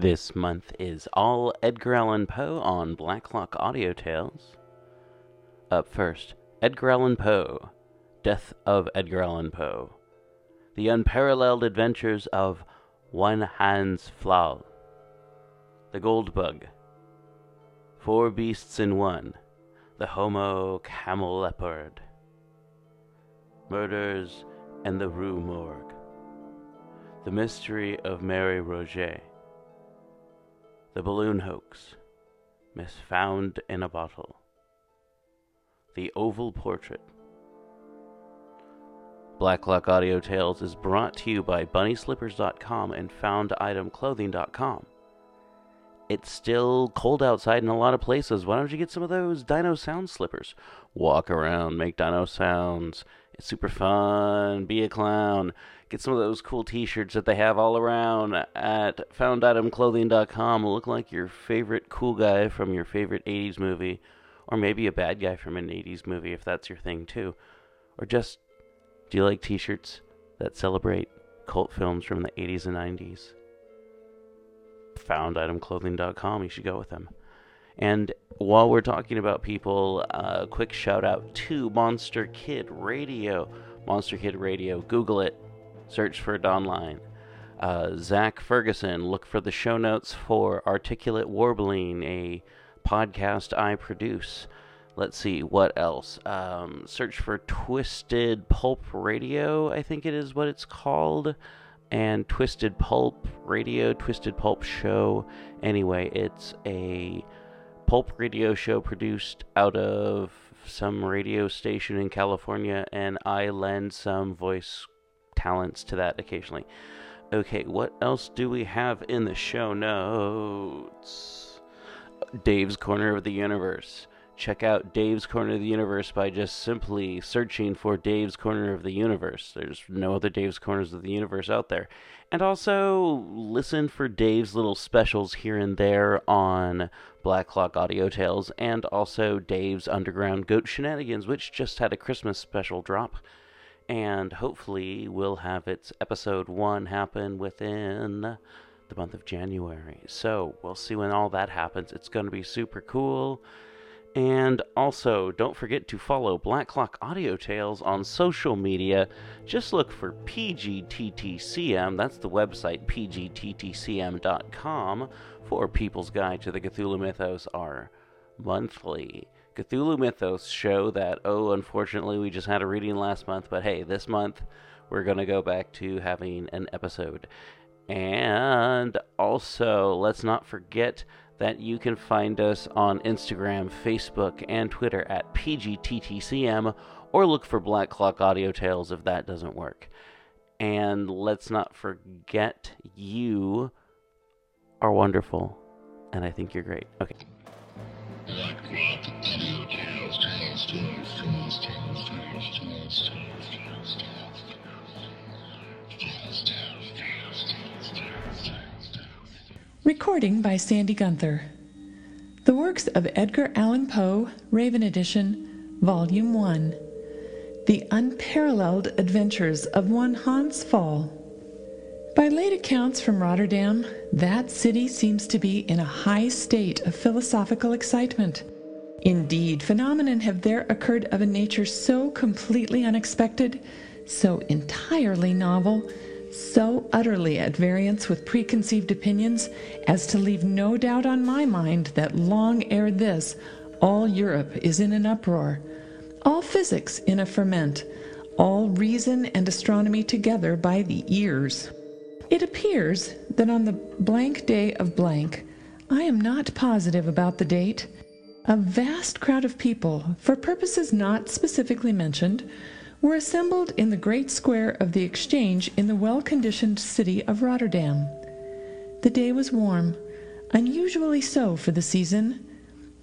This month is all Edgar Allan Poe on Blacklock Audio Tales. Up first, Edgar Allan Poe, Death of Edgar Allan Poe, The Unparalleled Adventures of One Hans Pfaall, The Gold Bug, Four Beasts in One, The Homo Cameleopard, Murders and the Rue Morgue, The Mystery of Marie Rogêt, The Balloon Hoax, Miss Found in a Bottle, The Oval Portrait. Blacklock Audio Tales is brought to you by BunnySlippers.com and FoundItemClothing.com. It's still cold outside in a lot of places. Why don't you get some of those Dino Sound slippers? Walk around, make Dino sounds. It's super fun. Be a clown. Get some of those cool T-shirts that they have all around at FoundItemClothing.com. Look like your favorite cool guy from your favorite '80s movie, or maybe a bad guy from an '80s movie if that's your thing too, or just do you like T-shirts that celebrate cult films from the '80s and '90s? FoundItemClothing.com. You should go with them. And while we're talking about people, a uh, quick shout out to Monster Kid Radio. Monster Kid Radio. Google it. Search for it online. Uh, Zach Ferguson, look for the show notes for Articulate Warbling, a podcast I produce. Let's see, what else? Um, search for Twisted Pulp Radio, I think it is what it's called and Twisted Pulp Radio, Twisted Pulp Show. Anyway, it's a pulp radio show produced out of some radio station in California, and I lend some voice talents to that occasionally. Okay, what else do we have in the show notes? Dave's Corner of the Universe. Check out Dave's Corner of the Universe by just simply searching for Dave's Corner of the Universe. There's no other Dave's Corners of the Universe out there. And also listen for Dave's little specials here and there on Black Clock Audio Tales and also Dave's Underground Goat Shenanigans, which just had a Christmas special drop. And hopefully will have its episode one happen within the month of January. So we'll see when all that happens. It's going to be super cool. And also, don't forget to follow Black Clock Audio Tales on social media. Just look for PGTTCM, that's the website, pgttcm.com, for People's Guide to the Cthulhu Mythos, our monthly Cthulhu Mythos show that, oh, unfortunately, we just had a reading last month, but hey, this month we're going to go back to having an episode. And also, let's not forget that you can find us on Instagram, Facebook, and Twitter at PGTTCM, or look for Black Clock Audio Tales if that doesn't work. And let's not forget you are wonderful, and I think you're great. Okay. Black Clock Audio Tales, Tales, Tales, Tales, Tales, Tales, Tales. Recording by Sandy Gunther. The works of Edgar Allan Poe, Raven Edition, Volume 1. The Unparalleled Adventures of One Hans Pfaall. By late accounts from Rotterdam, that city seems to be in a high state of philosophical excitement. Indeed, phenomena have there occurred of a nature so completely unexpected, so entirely novel, so utterly at variance with preconceived opinions as to leave no doubt on my mind that long ere this all Europe is in an uproar, all physics in a ferment, all reason and astronomy together by the ears. It appears that on the blank day of blank, I am not positive about the date, a vast crowd of people, for purposes not specifically mentioned, were assembled in the great square of the Exchange in the well conditioned city of Rotterdam. The day was warm, unusually so for the season.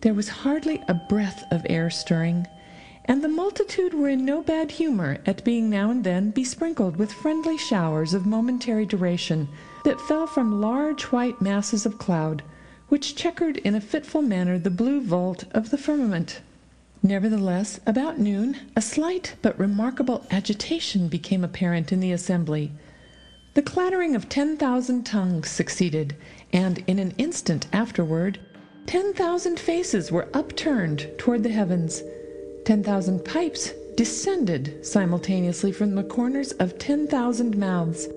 There was hardly a breath of air stirring, and the multitude were in no bad humor at being now and then besprinkled with friendly showers of momentary duration that fell from large white masses of cloud, which checkered in a fitful manner the blue vault of the firmament. Nevertheless, about noon, a slight but remarkable agitation became apparent in the assembly. The clattering of ten thousand tongues succeeded, and in an instant afterward, ten thousand faces were upturned toward the heavens. Ten thousand pipes descended simultaneously from the corners of ten thousand mouths,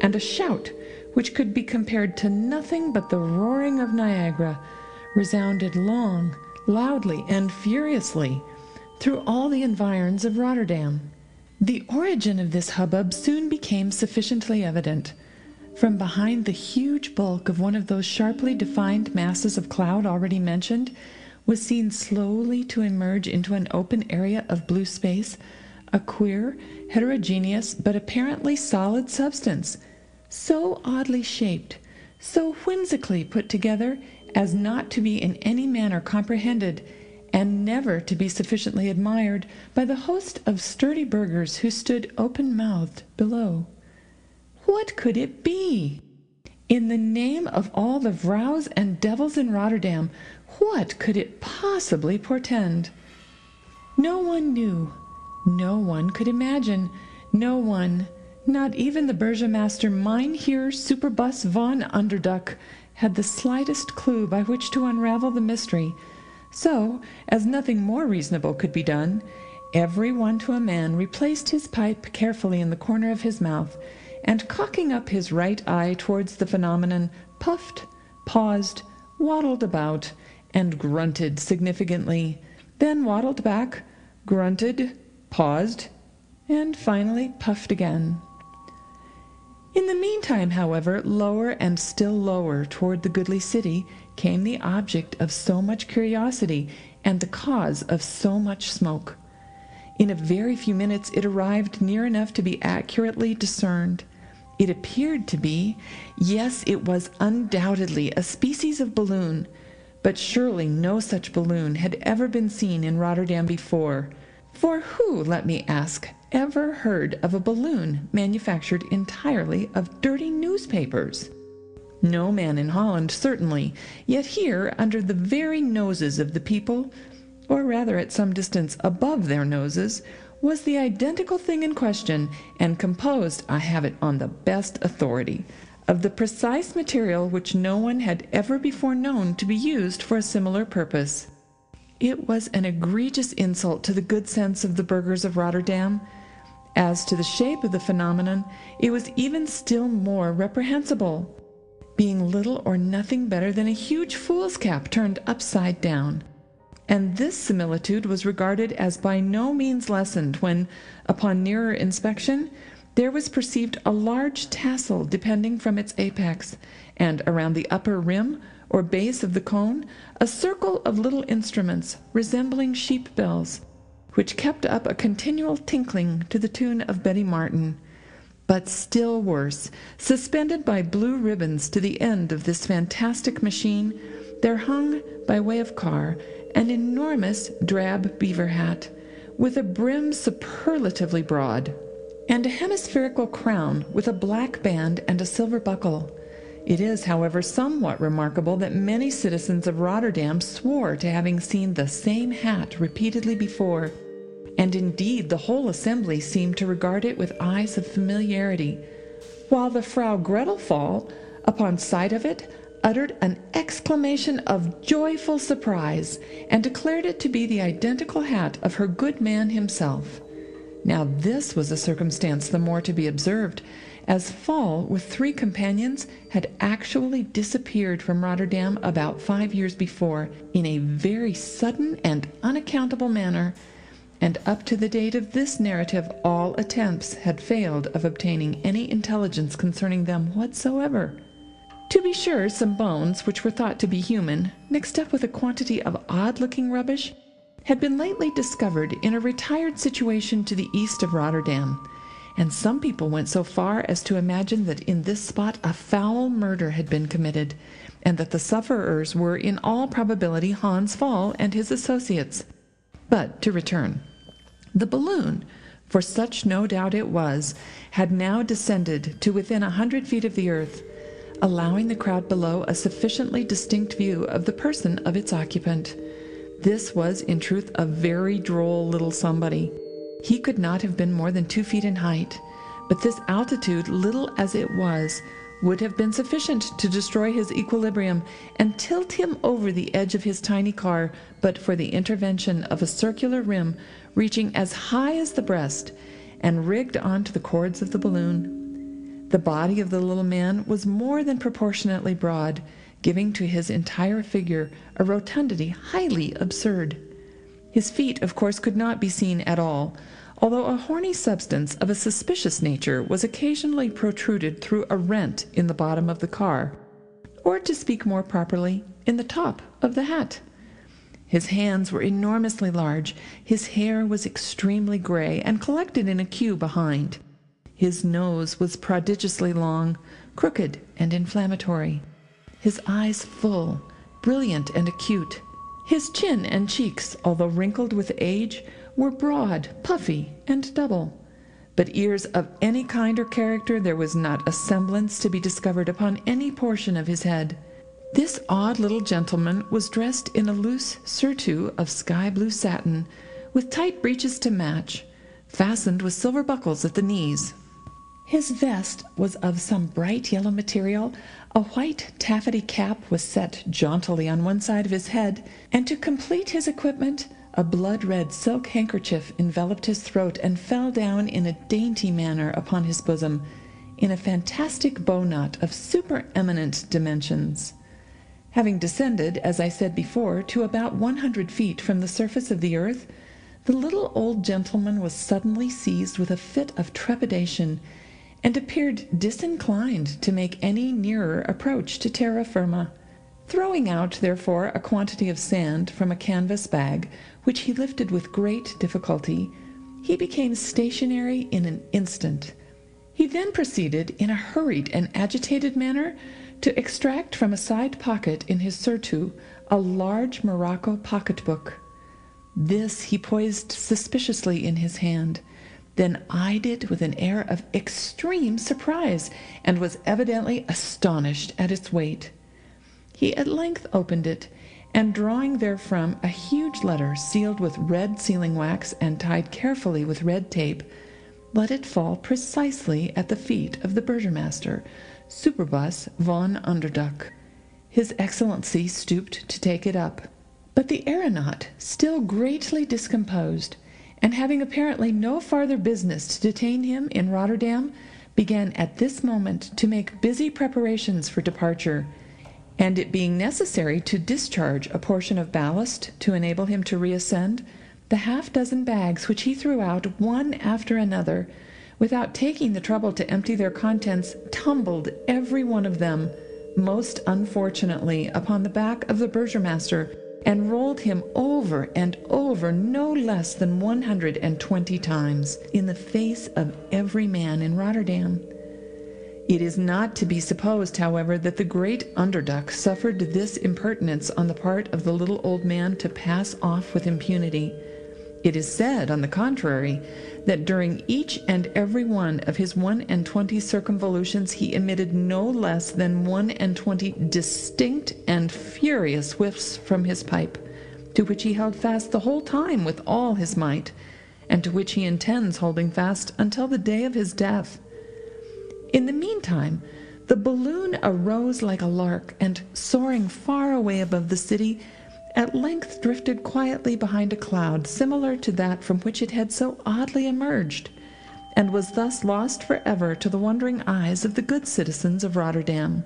and a shout, which could be compared to nothing but the roaring of Niagara, resounded long, loudly, and furiously through all the environs of Rotterdam. The origin of this hubbub soon became sufficiently evident. From behind the huge bulk of one of those sharply defined masses of cloud already mentioned, was seen slowly to emerge into an open area of blue space a queer, heterogeneous, but apparently solid substance, so oddly shaped, so whimsically put together as not to be in any manner comprehended, and never to be sufficiently admired by the host of sturdy burghers who stood open mouthed below. What could it be? In the name of all the vrows and devils in Rotterdam, what could it possibly portend? No one knew, no one could imagine, no one, not even the burgomaster Mynheer Superbus von Underduk, had the slightest clue by which to unravel the mystery. So, as nothing more reasonable could be done, every one to a man replaced his pipe carefully in the corner of his mouth, and cocking up his right eye towards the phenomenon, puffed, paused, waddled about, and grunted significantly, then waddled back, grunted, paused, and finally puffed again. In the meantime, however, lower and still lower toward the goodly city came the object of so much curiosity and the cause of so much smoke. In a very few minutes it arrived near enough to be accurately discerned. It appeared to be, yes, it was undoubtedly a species of balloon, but surely no such balloon had ever been seen in Rotterdam before. For who, let me ask, ever heard of a balloon manufactured entirely of dirty newspapers? No man in Holland, certainly, yet here, under the very noses of the people, or rather at some distance above their noses, was the identical thing in question, and composed, I have it on the best authority, of the precise material which no one had ever before known to be used for a similar purpose. It was an egregious insult to the good sense of the burghers of Rotterdam. As to the shape of the phenomenon, it was even still more reprehensible, being little or nothing better than a huge fool's cap turned upside down. And this similitude was regarded as by no means lessened when, upon nearer inspection, there was perceived a large tassel depending from its apex, and around the upper rim or base of the cone a circle of little instruments resembling sheep bells, which kept up a continual tinkling to the tune of Betty Martin. But still worse, suspended by blue ribbons to the end of this fantastic machine, there hung, by way of car, an enormous drab beaver hat, with a brim superlatively broad and a hemispherical crown with a black band and a silver buckle. It is, however, somewhat remarkable that many citizens of Rotterdam swore to having seen the same hat repeatedly before, and indeed the whole assembly seemed to regard it with eyes of familiarity, while the Frau Grettel Pfaall, upon sight of it, uttered an exclamation of joyful surprise, and declared it to be the identical hat of her good man himself. Now this was a circumstance the more to be observed, as Pfaall, with three companions, had actually disappeared from Rotterdam about five years before, in a very sudden and unaccountable manner, and up to the date of this narrative all attempts had failed of obtaining any intelligence concerning them whatsoever. To be sure, some bones, which were thought to be human, mixed up with a quantity of odd looking rubbish, had been lately discovered in a retired situation to the east of Rotterdam, and some people went so far as to imagine that in this spot a foul murder had been committed, and that the sufferers were in all probability Hans Pfaall and his associates. But to return. The balloon, for such no doubt it was, had now descended to within a hundred feet of the earth, allowing the crowd below a sufficiently distinct view of the person of its occupant. This was, in truth, a very droll little somebody. He could not have been more than two feet in height, But this altitude, little as it was, would have been sufficient to destroy his equilibrium and tilt him over the edge of his tiny car but for the intervention of a circular rim reaching as high as the breast and rigged onto the cords of the balloon. The body of the little man was more than proportionately broad, giving to his entire figure a rotundity highly absurd. His feet, of course, could not be seen at all, although a horny substance of a suspicious nature was occasionally protruded through a rent in the bottom of the car, or, to speak more properly, in the top of the hat. His hands were enormously large, his hair was extremely gray and collected in a queue behind. His nose was prodigiously long, crooked and inflammatory, his eyes full, brilliant and acute. His chin and cheeks, although wrinkled with age, were broad, puffy, and double. But ears of any kind or character there was not a semblance to be discovered upon any portion of his head. This odd little gentleman was dressed in a loose surtout of sky blue satin, with tight breeches to match, fastened with silver buckles at the knees. His vest was of some bright yellow material, a white taffety cap was set jauntily on one side of his head, and to complete his equipment, a blood red silk handkerchief enveloped his throat and fell down in a dainty manner upon his bosom, in a fantastic bow knot of supereminent dimensions. Having descended, as I said before, to about one hundred feet from the surface of the earth, the little old gentleman was suddenly seized with a fit of trepidation, and appeared disinclined to make any nearer approach to terra firma. Throwing out, therefore, a quantity of sand from a canvas bag, which he lifted with great difficulty, he became stationary in an instant. He then proceeded, in a hurried and agitated manner, to extract from a side pocket in his surtout a large morocco pocket-book. This he poised suspiciously in his hand, then eyed it with an air of extreme surprise, and was evidently astonished at its weight. He at length opened it, and drawing therefrom a huge letter sealed with red sealing wax and tied carefully with red tape, let it fall precisely at the feet of the Burgomaster, Superbus von Underduk. His Excellency stooped to take it up, but the aeronaut, still greatly discomposed, and having apparently no farther business to detain him in Rotterdam, began at this moment to make busy preparations for departure and it being necessary to discharge a portion of ballast to enable him to reascend, the half dozen bags which he threw out one after another, without taking the trouble to empty their contents, tumbled every one of them, most unfortunately, upon the back of the Burgomaster, and rolled him over and over no less than one hundred and twenty times, in the face of every man in Rotterdam. It is not to be supposed, however, that the great Underduk suffered this impertinence on the part of the little old man to pass off with impunity. It is said, on the contrary, that during each and every one of his one and twenty circumvolutions he emitted no less than one and twenty distinct and furious whiffs from his pipe, to which he held fast the whole time with all his might, and to which he intends holding fast until the day of his death. In the meantime, the balloon arose like a lark, and soaring far away above the city, at length drifted quietly behind a cloud similar to that from which it had so oddly emerged, and was thus lost for ever to the wondering eyes of the good citizens of Rotterdam.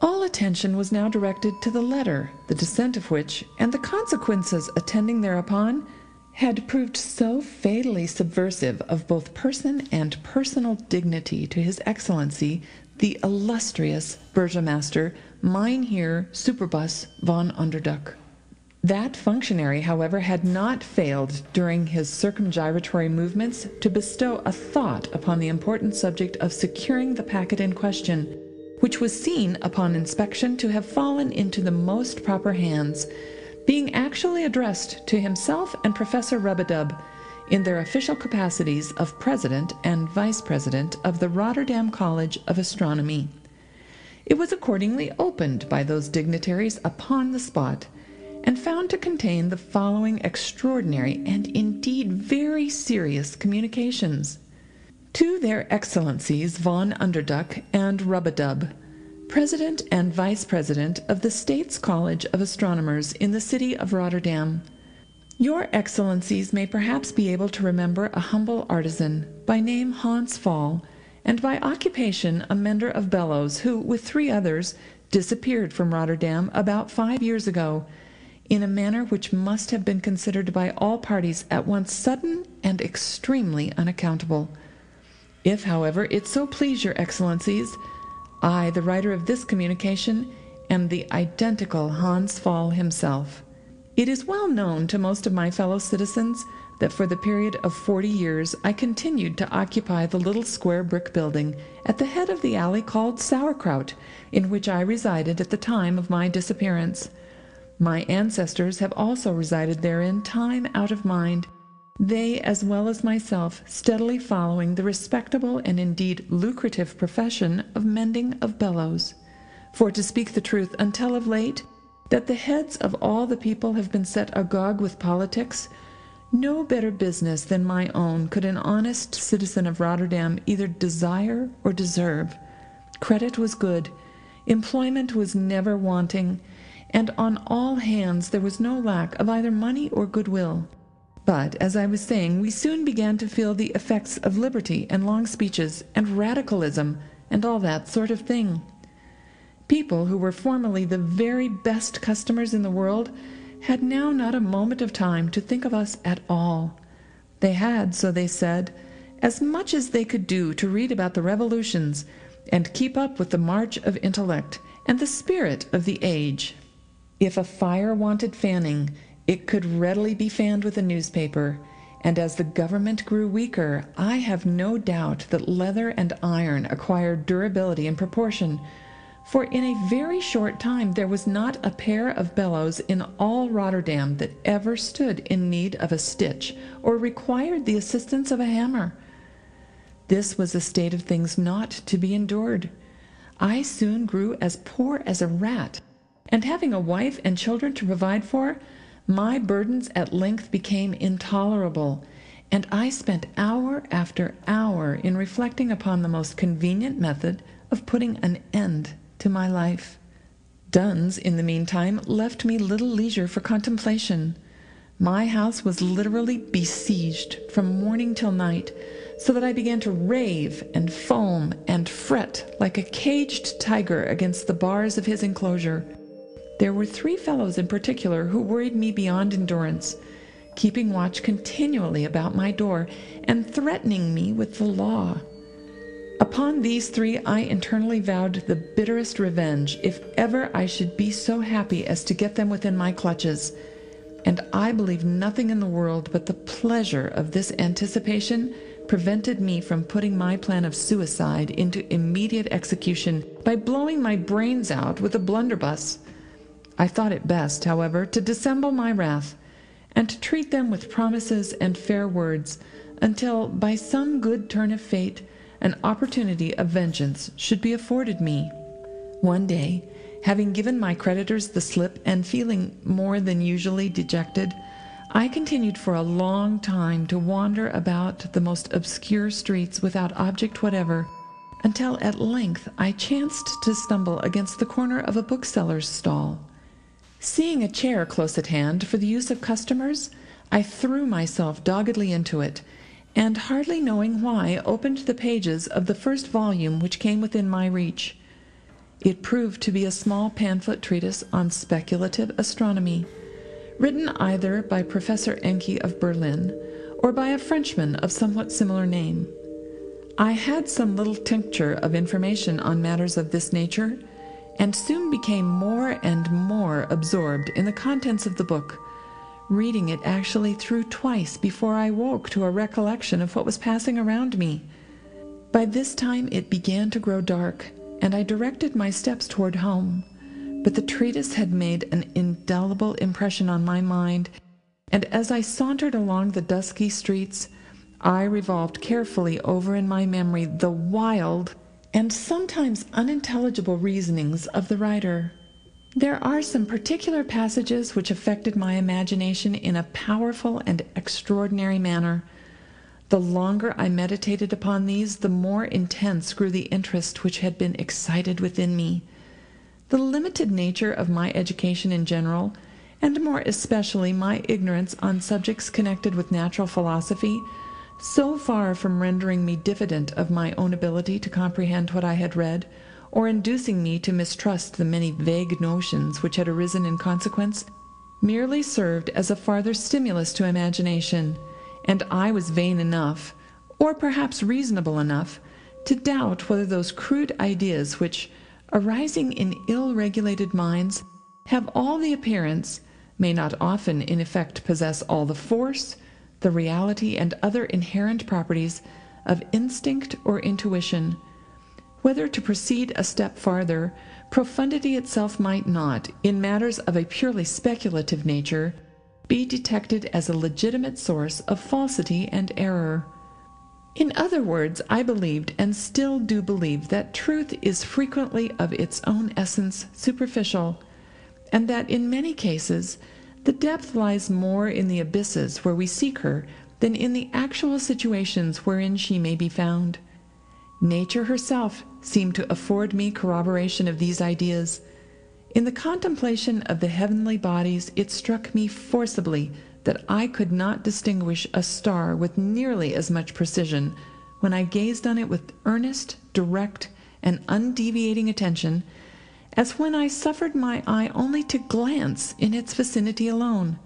All attention was now directed to the letter, the descent of which, and the consequences attending thereupon, had proved so fatally subversive of both person and personal dignity to His Excellency the illustrious Burgomaster Mynheer Superbus von Underduk. That functionary, however, had not failed during his circumgyratory movements to bestow a thought upon the important subject of securing the packet in question, which was seen upon inspection to have fallen into the most proper hands being actually addressed to himself and Professor Rub-a-Dub in their official capacities of President and Vice President of the Rotterdam College of Astronomy. It was accordingly opened by those dignitaries upon the spot, and found to contain the following extraordinary and indeed very serious communications. To their Excellencies Von Underduk and Rubadub, President and Vice President of the States College of Astronomers in the city of Rotterdam. Your Excellencies may perhaps be able to remember a humble artisan, by name Hans Pfaall and by occupation a mender of bellows, who, with three others, disappeared from Rotterdam about five years ago, in a manner which must have been considered by all parties at once sudden and extremely unaccountable. If, however, it so please your Excellencies, I, the writer of this communication, am the identical Hans Pfaall himself. It is well known to most of my fellow citizens that for the period of forty years I continued to occupy the little square brick building at the head of the alley called Sauerkraut, in which I resided at the time of my disappearance. My ancestors have also resided therein time out of mind, they as well as myself steadily following the respectable and indeed lucrative profession of mending of bellows. For to speak the truth, until of late, that the heads of all the people have been set agog with politics, no better business than my own could an honest citizen of Rotterdam either desire or deserve. Credit was good, employment was never wanting, and on all hands there was no lack of either money or goodwill. But, as I was saying, we soon began to feel the effects of liberty and long speeches and radicalism and all that sort of thing. People who were formerly the very best customers in the world had now not a moment of time to think of us at all. They had, so they said, as much as they could do to read about the revolutions and keep up with the march of intellect and the spirit of the age. If a fire wanted fanning, it could readily be fanned with a newspaper, and as the government grew weaker, I have no doubt that leather and iron acquired durability in proportion for in a very short time there was not a pair of bellows in all Rotterdam that ever stood in need of a stitch or required the assistance of a hammer. This was a state of things not to be endured. I soon grew as poor as a rat, and having a wife and children to provide for, my burdens at length became intolerable, and I spent hour after hour in reflecting upon the most convenient method of putting an end to my life. Duns, in the meantime, left me little leisure for contemplation. My house was literally besieged from morning till night, so that I began to rave and foam and fret like a caged tiger against the bars of his enclosure. There were three fellows in particular who worried me beyond endurance, keeping watch continually about my door and threatening me with the law. Upon these three I internally vowed the bitterest revenge if ever I should be so happy as to get them within my clutches. And I believe nothing in the world but the pleasure of this anticipation prevented me from putting my plan of suicide into immediate execution by blowing my brains out with a blunderbuss. I thought it best, however, to dissemble my wrath, and to treat them with promises and fair words, until, by some good turn of fate, an opportunity of vengeance should be afforded me. One day, having given my creditors the slip and feeling more than usually dejected, I continued for a long time to wander about the most obscure streets without object whatever, until at length I chanced to stumble against the corner of a bookseller's stall. Seeing a chair close at hand for the use of customers, I threw myself doggedly into it, and hardly knowing why, opened the pages of the first volume which came within my reach. It proved to be a small pamphlet treatise on speculative astronomy, written either by Professor Encke of Berlin or by a Frenchman of somewhat similar name. I had some little tincture of information on matters of this nature, and soon became more and more absorbed in the contents of the book reading it actually through twice before I woke to a recollection of what was passing around me. By this time it began to grow dark, and I directed my steps toward home. But the treatise had made an indelible impression on my mind, and as I sauntered along the dusky streets, I revolved carefully over in my memory the wild and sometimes unintelligible reasonings of the writer. There are some particular passages which affected my imagination in a powerful and extraordinary manner. The longer I meditated upon these, the more intense grew the interest which had been excited within me. The limited nature of my education in general, and more especially my ignorance on subjects connected with natural philosophy, so far from rendering me diffident of my own ability to comprehend what I had read, or inducing me to mistrust the many vague notions which had arisen in consequence, merely served as a farther stimulus to imagination and I was vain enough, or perhaps reasonable enough, to doubt whether those crude ideas which, arising in ill regulated minds, have all the appearance, may not often in effect possess all the force, the reality, and other inherent properties of instinct or intuition. Whether to proceed a step farther, profundity itself might not, in matters of a purely speculative nature, be detected as a legitimate source of falsity and error. In other words, I believed and still do believe that truth is frequently of its own essence superficial, and that in many cases the depth lies more in the abysses where we seek her than in the actual situations wherein she may be found. Nature herself seemed to afford me corroboration of these ideas in the contemplation of the heavenly bodies, it struck me forcibly that I could not distinguish a star with nearly as much precision when I gazed on it with earnest, direct, and undeviating attention as when I suffered my eye only to glance in its vicinity alone.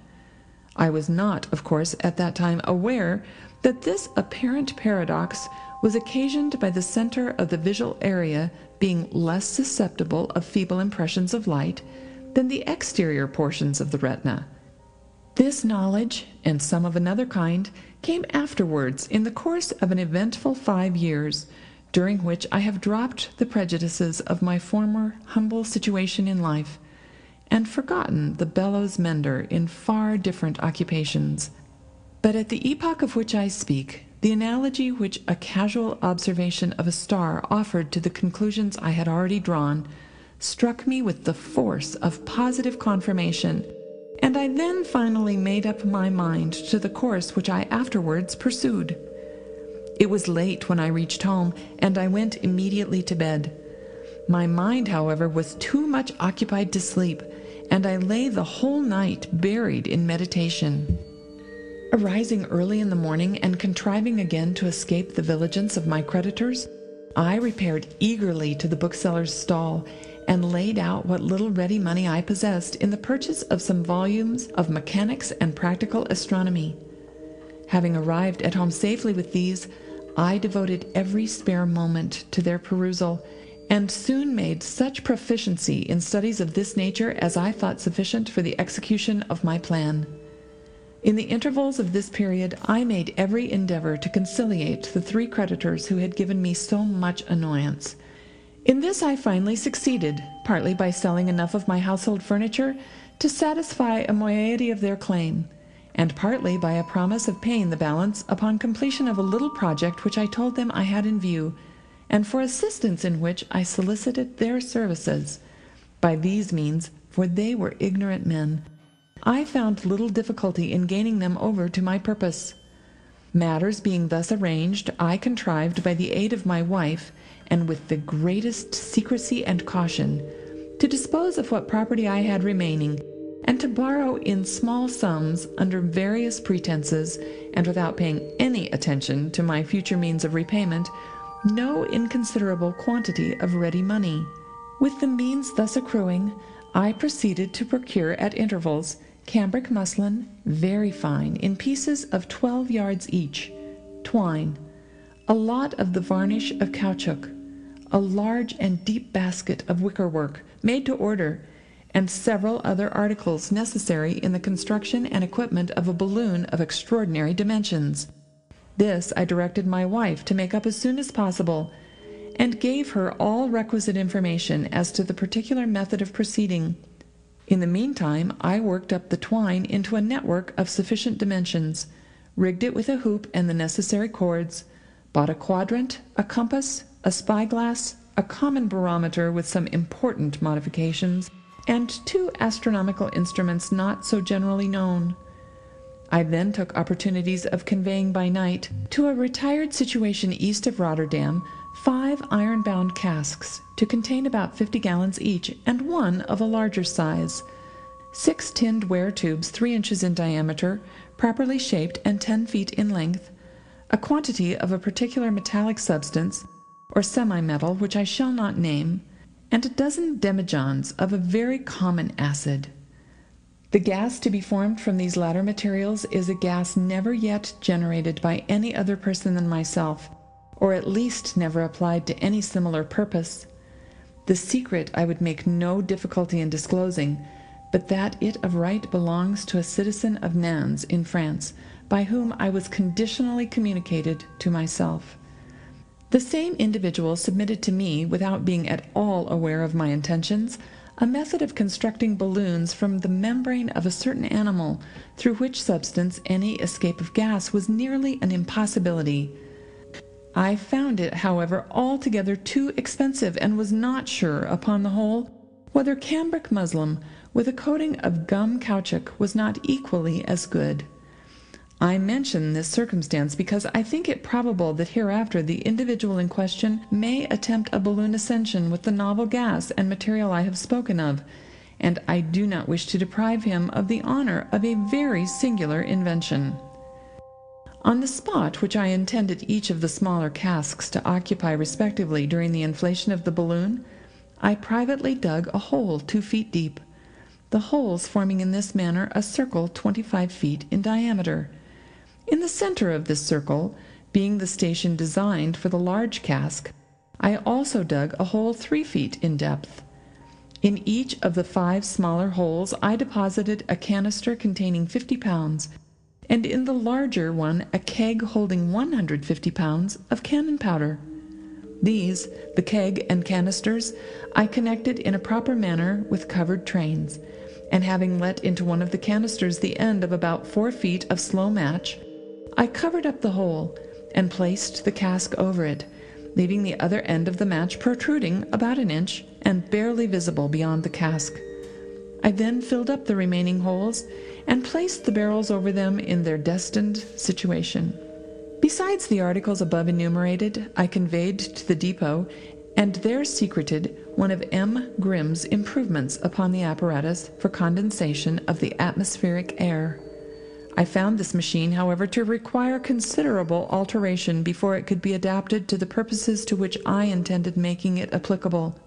I was not, of course, at that time aware that this apparent paradox was occasioned by the center of the visual area being less susceptible of feeble impressions of light than the exterior portions of the retina. This knowledge, and some of another kind, came afterwards in the course of an eventful five years, during which I have dropped the prejudices of my former humble situation in life, and forgotten the bellows mender in far different occupations. But at the epoch of which I speak, the analogy which a casual observation of a star offered to the conclusions I had already drawn struck me with the force of positive confirmation, and I then finally made up my mind to the course which I afterwards pursued. It was late when I reached home, and I went immediately to bed. My mind, however, was too much occupied to sleep, and I lay the whole night buried in meditation. Arising early in the morning and contriving again to escape the vigilance of my creditors, I repaired eagerly to the bookseller's stall and laid out what little ready money I possessed in the purchase of some volumes of mechanics and practical astronomy. Having arrived at home safely with these, I devoted every spare moment to their perusal, and soon made such proficiency in studies of this nature as I thought sufficient for the execution of my plan. In the intervals of this period, I made every endeavor to conciliate the three creditors who had given me so much annoyance. In this I finally succeeded, partly by selling enough of my household furniture to satisfy a moiety of their claim, and partly by a promise of paying the balance upon completion of a little project which I told them I had in view, and for assistance in which I solicited their services. By these means, for they were ignorant men, I found little difficulty in gaining them over to my purpose. Matters being thus arranged, I contrived by the aid of my wife, and with the greatest secrecy and caution, to dispose of what property I had remaining, and to borrow in small sums under various pretenses, and without paying any attention to my future means of repayment, no inconsiderable quantity of ready money. With the means thus accruing, I proceeded to procure at intervals cambric muslin, very fine, in pieces of 12 yards each, twine, a lot of the varnish of caoutchouc, a large and deep basket of wickerwork, made to order, and several other articles necessary in the construction and equipment of a balloon of extraordinary dimensions. This I directed my wife to make up as soon as possible, and gave her all requisite information as to the particular method of proceeding. In the meantime I worked up the twine into a network of sufficient dimensions, rigged it with a hoop and the necessary cords, bought a quadrant, a compass, a spyglass, a common barometer with some important modifications, and two astronomical instruments not so generally known. I then took opportunities of conveying by night to a retired situation east of Rotterdam five iron bound casks to contain about 50 gallons each, and one of a larger size, six tinned ware tubes 3 inches in diameter, properly shaped and 10 feet in length, a quantity of a particular metallic substance, or semi metal, which I shall not name, and a dozen demijohns of a very common acid. The gas to be formed from these latter materials is a gas never yet generated by any other person than myself, or at least never applied to any similar purpose. The secret I would make no difficulty in disclosing, but that it of right belongs to a citizen of Nantes in France, by whom I was conditionally communicated to myself. The same individual submitted to me, without being at all aware of my intentions, a method of constructing balloons from the membrane of a certain animal, through which substance any escape of gas was nearly an impossibility. I found it, however, altogether too expensive, and was not sure, upon the whole, whether cambric muslin with a coating of gum caoutchouc was not equally as good. I mention this circumstance because I think it probable that hereafter the individual in question may attempt a balloon ascension with the novel gas and material I have spoken of, and I do not wish to deprive him of the honor of a very singular invention. On the spot which I intended each of the smaller casks to occupy respectively during the inflation of the balloon, I privately dug a hole two feet deep, the holes forming in this manner a circle twenty five feet in diameter. In the center of this circle, being the station designed for the large cask, I also dug a hole three feet in depth. In each of the five smaller holes I deposited a canister containing 50 pounds, and in the larger one a keg holding 150 pounds of cannon powder. These, the keg and canisters, I connected in a proper manner with covered trains, and having let into one of the canisters the end of about four feet of slow match, I covered up the hole and placed the cask over it, leaving the other end of the match protruding about an inch and barely visible beyond the cask. I then filled up the remaining holes and placed the barrels over them in their destined situation. Besides the articles above enumerated, I conveyed to the depot and there secreted one of M. Grimm's improvements upon the apparatus for condensation of the atmospheric air. I found this machine, however, to require considerable alteration before it could be adapted to the purposes to which I intended making it applicable.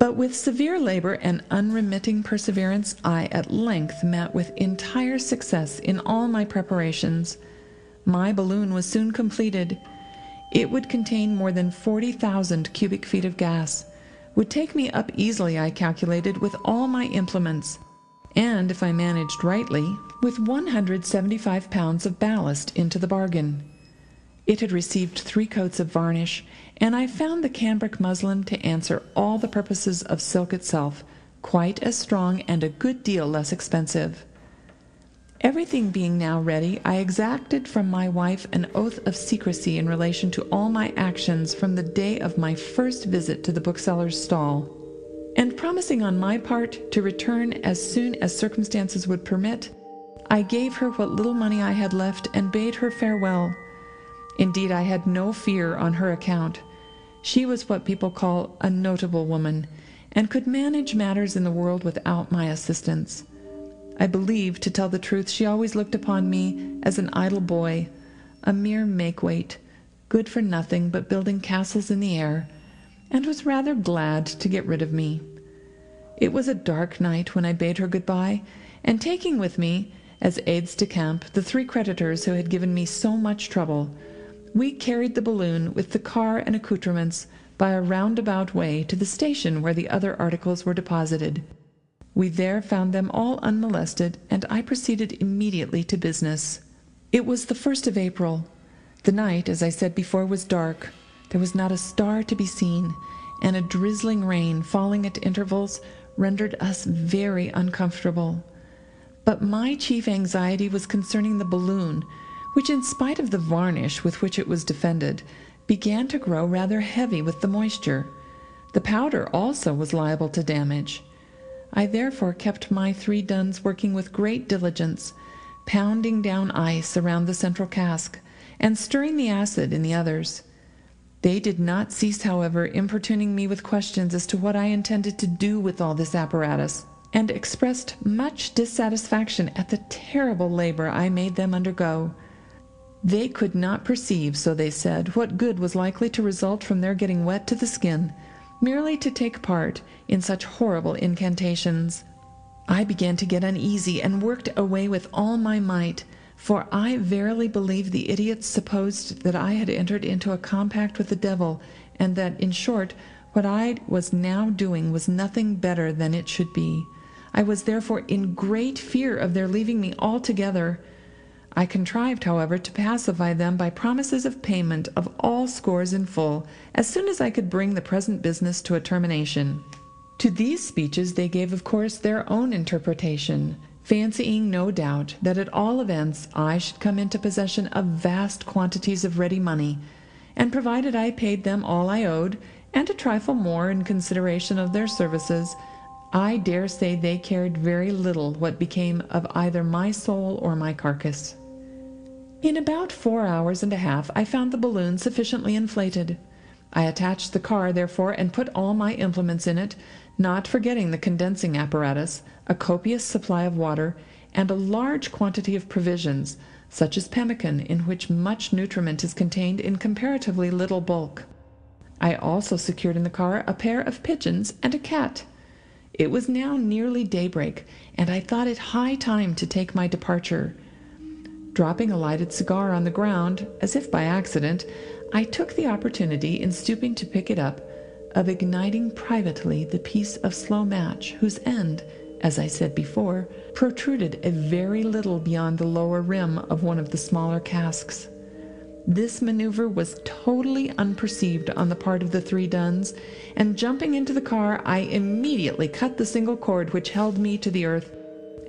But with severe labor and unremitting perseverance, I at length met with entire success in all my preparations. My balloon was soon completed. It would contain more than 40,000 cubic feet of gas, would take me up easily, I calculated, with all my implements, and, if I managed rightly, with 175 pounds of ballast into the bargain. It had received three coats of varnish, and I found the cambric muslin to answer all the purposes of silk itself, quite as strong and a good deal less expensive. Everything being now ready, I exacted from my wife an oath of secrecy in relation to all my actions from the day of my first visit to the bookseller's stall and promising on my part to return as soon as circumstances would permit, I gave her what little money I had left and bade her farewell. Indeed, I had no fear on her account. She was what people call a notable woman, and could manage matters in the world without my assistance. I believe, to tell the truth, she always looked upon me as an idle boy, a mere make-weight, good for nothing but building castles in the air, and was rather glad to get rid of me. It was a dark night when I bade her good-bye, and taking with me, as aides de camp, the three creditors who had given me so much trouble, we carried the balloon with the car and accoutrements by a roundabout way to the station where the other articles were deposited. We there found them all unmolested, and I proceeded immediately to business. It was the first of April. The night, as I said before, was dark. There was not a star to be seen, and a drizzling rain falling at intervals rendered us very uncomfortable. But my chief anxiety was concerning the balloon, which, in spite of the varnish with which it was defended, began to grow rather heavy with the moisture. The powder also was liable to damage. I therefore kept my three duns working with great diligence, pounding down ice around the central cask, and stirring the acid in the others. They did not cease, however, importuning me with questions as to what I intended to do with all this apparatus, and expressed much dissatisfaction at the terrible labor I made them undergo. They could not perceive, so they said, what good was likely to result from their getting wet to the skin, merely to take part in such horrible incantations. I began to get uneasy, and worked away with all my might, for I verily believe the idiots supposed that I had entered into a compact with the devil, and that, in short, what I was now doing was nothing better than it should be. I was therefore in great fear of their leaving me altogether. I contrived, however, to pacify them by promises of payment of all scores in full, as soon as I could bring the present business to a termination. To these speeches they gave of course their own interpretation, fancying, no doubt, that at all events I should come into possession of vast quantities of ready money, and provided I paid them all I owed, and a trifle more in consideration of their services, I dare say they cared very little what became of either my soul or my carcass. In about four hours and a half I found the balloon sufficiently inflated. I attached the car, therefore, and put all my implements in it, not forgetting the condensing apparatus, a copious supply of water, and a large quantity of provisions, such as pemmican, in which much nutriment is contained in comparatively little bulk. I also secured in the car a pair of pigeons and a cat. It was now nearly daybreak, and I thought it high time to take my departure. Dropping a lighted cigar on the ground, as if by accident, I took the opportunity, in stooping to pick it up, of igniting privately the piece of slow match whose end, as I said before, protruded a very little beyond the lower rim of one of the smaller casks. This maneuver was totally unperceived on the part of the three duns, and jumping into the car, I immediately cut the single cord which held me to the earth,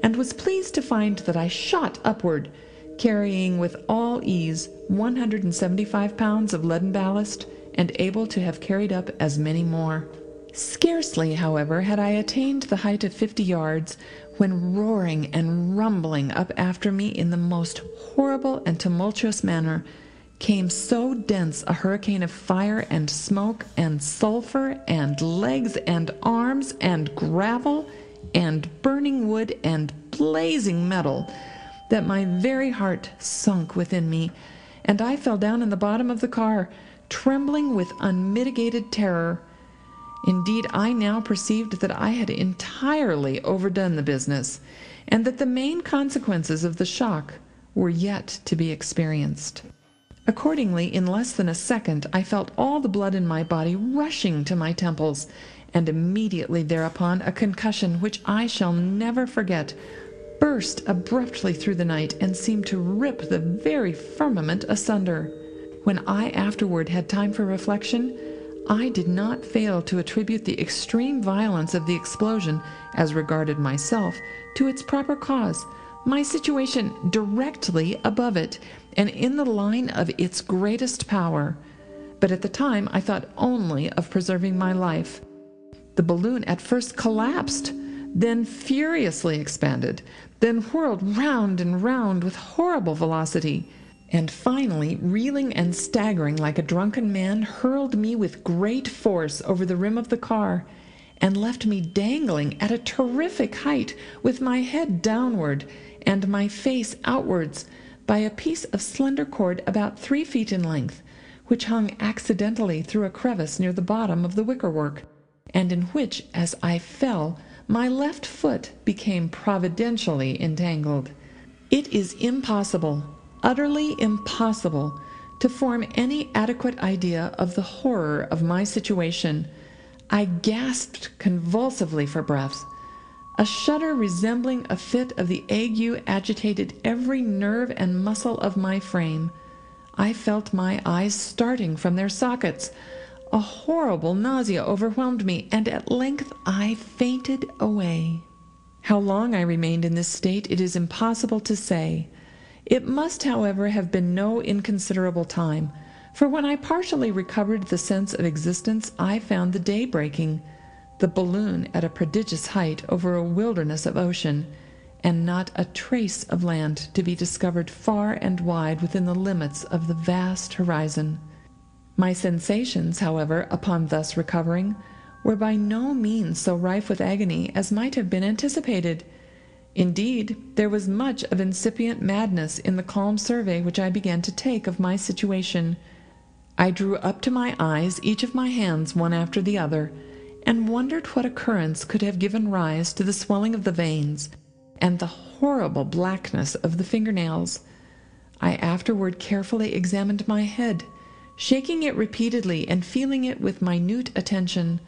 and was pleased to find that I shot upward, carrying with all ease 175 pounds of leaden ballast and able to have carried up as many more. Scarcely, however, had I attained the height of fifty yards, when roaring and rumbling up after me in the most horrible and tumultuous manner, came so dense a hurricane of fire and smoke and sulphur and legs and arms and gravel and burning wood and blazing metal that my very heart sunk within me, and I fell down in the bottom of the car, trembling with unmitigated terror. Indeed, I now perceived that I had entirely overdone the business, and that the main consequences of the shock were yet to be experienced. Accordingly, in less than a second, I felt all the blood in my body rushing to my temples, and immediately thereupon a concussion which I shall never forget burst abruptly through the night and seemed to rip the very firmament asunder. When I afterward had time for reflection, I did not fail to attribute the extreme violence of the explosion, as regarded myself, to its proper cause, my situation directly above it, and in the line of its greatest power. But at the time I thought only of preserving my life. The balloon at first collapsed, then furiously expanded, then whirled round and round with horrible velocity and finally, reeling and staggering like a drunken man, hurled me with great force over the rim of the car, and left me dangling at a terrific height, with my head downward and my face outwards, by a piece of slender cord about three feet in length, which hung accidentally through a crevice near the bottom of the wickerwork, and in which, as I fell, my left foot became providentially entangled. It is impossible utterly impossible to form any adequate idea of the horror of my situation. I gasped convulsively for breath. A shudder resembling a fit of the ague agitated every nerve and muscle of my frame. I felt my eyes starting from their sockets. A horrible nausea overwhelmed me, and at length I fainted away. How long I remained in this state it is impossible to say. It must, however, have been no inconsiderable time, for when I partially recovered the sense of existence I found the day breaking, the balloon at a prodigious height over a wilderness of ocean, and not a trace of land to be discovered far and wide within the limits of the vast horizon. My sensations, however, upon thus recovering, were by no means so rife with agony as might have been anticipated. Indeed, there was much of incipient madness in the calm survey which I began to take of my situation. I drew up to my eyes each of my hands one after the other, and wondered what occurrence could have given rise to the swelling of the veins and the horrible blackness of the fingernails. I afterward carefully examined my head, shaking it repeatedly and feeling it with minute attention,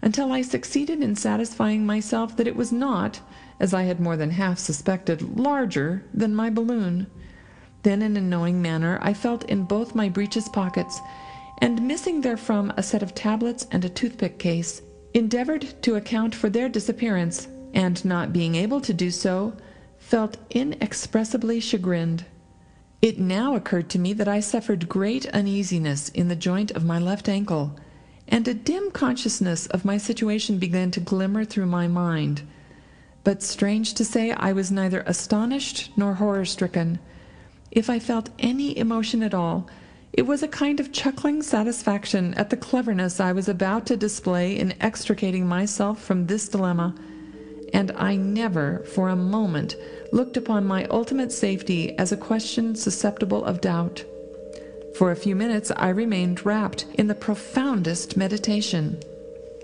until I succeeded in satisfying myself that it was not, as I had more than half suspected, larger than my balloon. Then in a knowing manner I felt in both my breeches pockets, and missing therefrom a set of tablets and a toothpick case, endeavored to account for their disappearance, and not being able to do so, felt inexpressibly chagrined. It now occurred to me that I suffered great uneasiness in the joint of my left ankle, and a dim consciousness of my situation began to glimmer through my mind. But strange to say, I was neither astonished nor horror stricken. If I felt any emotion at all, it was a kind of chuckling satisfaction at the cleverness I was about to display in extricating myself from this dilemma, and I never for a moment looked upon my ultimate safety as a question susceptible of doubt. For a few minutes I remained wrapped in the profoundest meditation.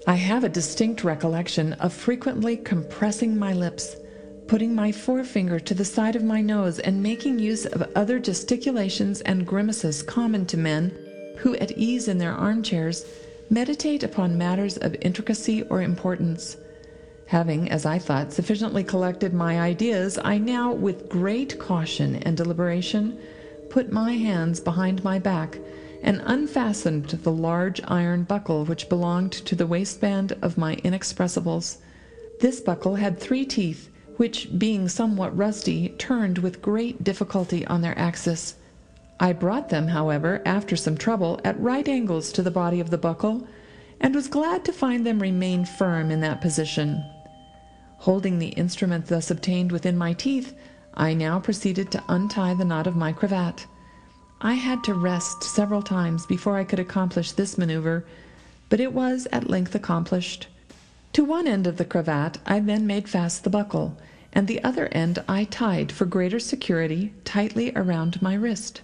I have a distinct recollection of frequently compressing my lips putting my forefinger to the side of my nose and making use of other gesticulations and grimaces common to men who, at ease in their armchairs, meditate upon matters of intricacy or importance. Having, as I thought, sufficiently collected my ideas, I now, with great caution and deliberation, put my hands behind my back and unfastened the large iron buckle which belonged to the waistband of my inexpressibles. This buckle had three teeth which, being somewhat rusty, turned with great difficulty on their axis. I brought them, however, after some trouble, at right angles to the body of the buckle, and was glad to find them remain firm in that position. Holding the instrument thus obtained within my teeth, I now proceeded to untie the knot of my cravat. I had to rest several times before I could accomplish this maneuver, but it was at length accomplished. To one end of the cravat I then made fast the buckle, and the other end I tied for greater security tightly around my wrist.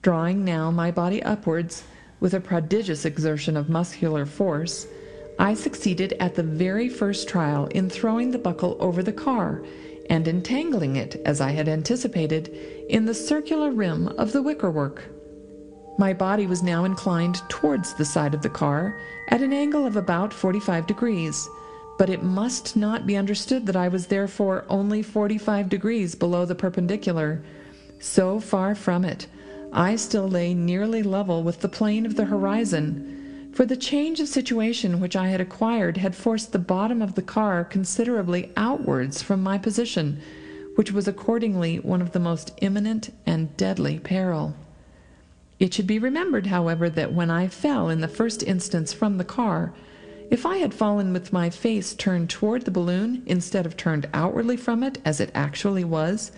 Drawing now my body upwards, with a prodigious exertion of muscular force, I succeeded at the very first trial in throwing the buckle over the car and entangling it, as I had anticipated, in the circular rim of the wickerwork. My body was now inclined towards the side of the car at an angle of about 45 degrees, but it must not be understood that I was therefore only 45 degrees below the perpendicular. So far from it, I still lay nearly level with the plane of the horizon, for the change of situation which I had acquired had forced the bottom of the car considerably outwards from my position, which was accordingly one of the most imminent and deadly peril. It should be remembered, however, that when I fell in the first instance from the car, if I had fallen with my face turned toward the balloon instead of turned outwardly from it as it actually was,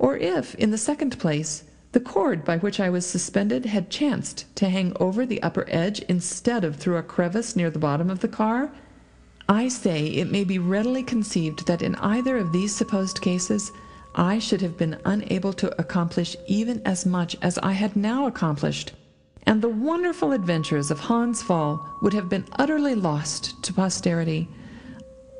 or if, in the second place, the cord by which I was suspended had chanced to hang over the upper edge instead of through a crevice near the bottom of the car, I say it may be readily conceived that in either of these supposed cases I should have been unable to accomplish even as much as I had now accomplished and the wonderful adventures of Hans Pfaall would have been utterly lost to posterity.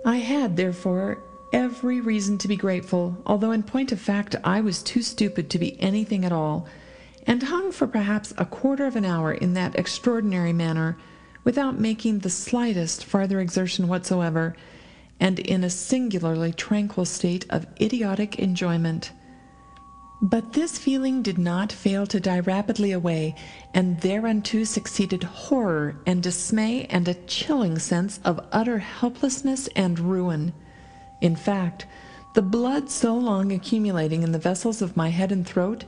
I had, therefore, every reason to be grateful, although in point of fact I was too stupid to be anything at all, and hung for perhaps a quarter of an hour in that extraordinary manner, without making the slightest farther exertion whatsoever, and in a singularly tranquil state of idiotic enjoyment. But this feeling did not fail to die rapidly away, and thereunto succeeded horror and dismay and a chilling sense of utter helplessness and ruin. In fact, the blood so long accumulating in the vessels of my head and throat,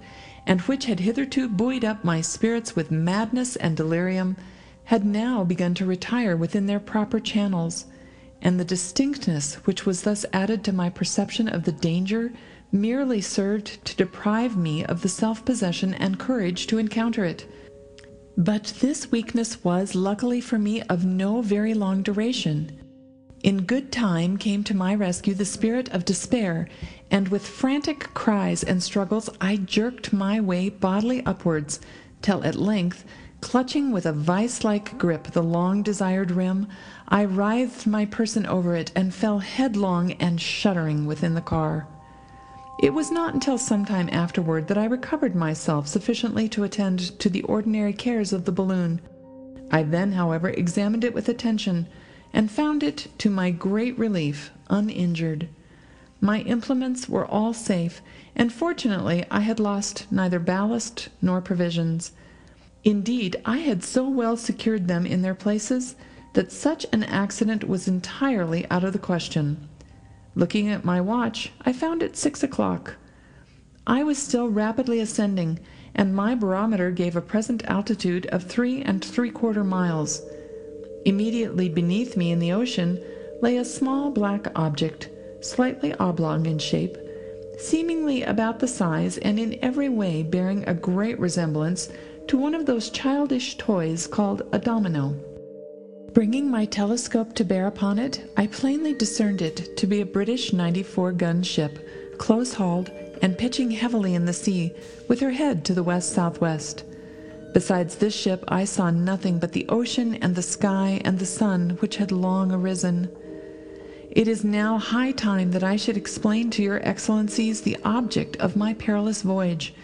and which had hitherto buoyed up my spirits with madness and delirium, had now begun to retire within their proper channels, and the distinctness which was thus added to my perception of the danger merely served to deprive me of the self possession and courage to encounter it. But this weakness was, luckily for me, of no very long duration. In good time came to my rescue the spirit of despair, and with frantic cries and struggles I jerked my way bodily upwards, till at length, clutching with a vice like grip the long desired rim, I writhed my person over it and fell headlong and shuddering within the car. It was not until some time afterward that I recovered myself sufficiently to attend to the ordinary cares of the balloon. I then, however, examined it with attention, and found it, to my great relief, uninjured. My implements were all safe, and fortunately I had lost neither ballast nor provisions. Indeed, I had so well secured them in their places that such an accident was entirely out of the question. Looking at my watch, I found it six o'clock. I was still rapidly ascending, and my barometer gave a present altitude of three and three quarter miles. Immediately beneath me in the ocean lay a small black object, slightly oblong in shape, seemingly about the size and in every way bearing a great resemblance to one of those childish toys called a domino. Bringing my telescope to bear upon it, I plainly discerned it to be a British 94 gun ship, close hauled and pitching heavily in the sea, with her head to the west southwest. Besides this ship, I saw nothing but the ocean and the sky and the sun which had long arisen. It is now high time that I should explain to your excellencies the object of my perilous voyage.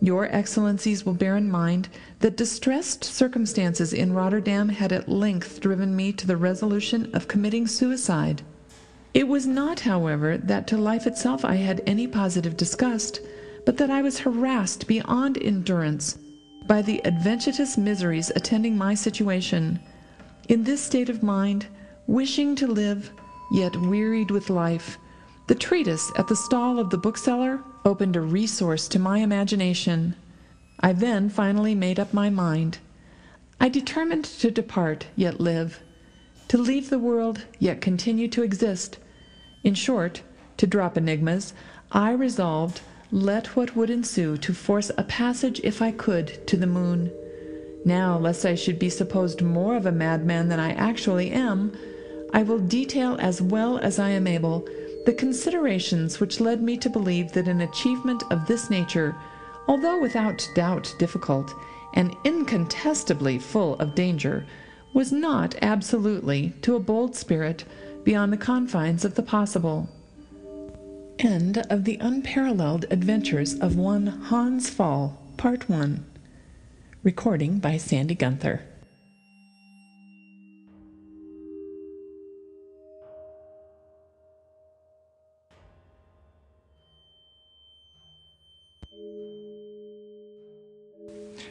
Your excellencies will bear in mind that distressed circumstances in Rotterdam had at length driven me to the resolution of committing suicide. It was not, however, that to life itself I had any positive disgust, but that I was harassed beyond endurance by the adventitious miseries attending my situation. In this state of mind, wishing to live, yet wearied with life, the treatise at the stall of the bookseller opened a resource to my imagination. I then finally made up my mind. I determined to depart, yet live; to leave the world, yet continue to exist. In short, to drop enigmas, I resolved let what would ensue, to force a passage, if I could, to the moon. Now, lest I should be supposed more of a madman than I actually am, I will detail as well as I am able the considerations which led me to believe that an achievement of this nature, although without doubt difficult, and incontestably full of danger, was not absolutely, to a bold spirit, beyond the confines of the possible. End of the Unparalleled Adventures of One Hans Pfaall, Part 1. Recording by Sandy Gunther.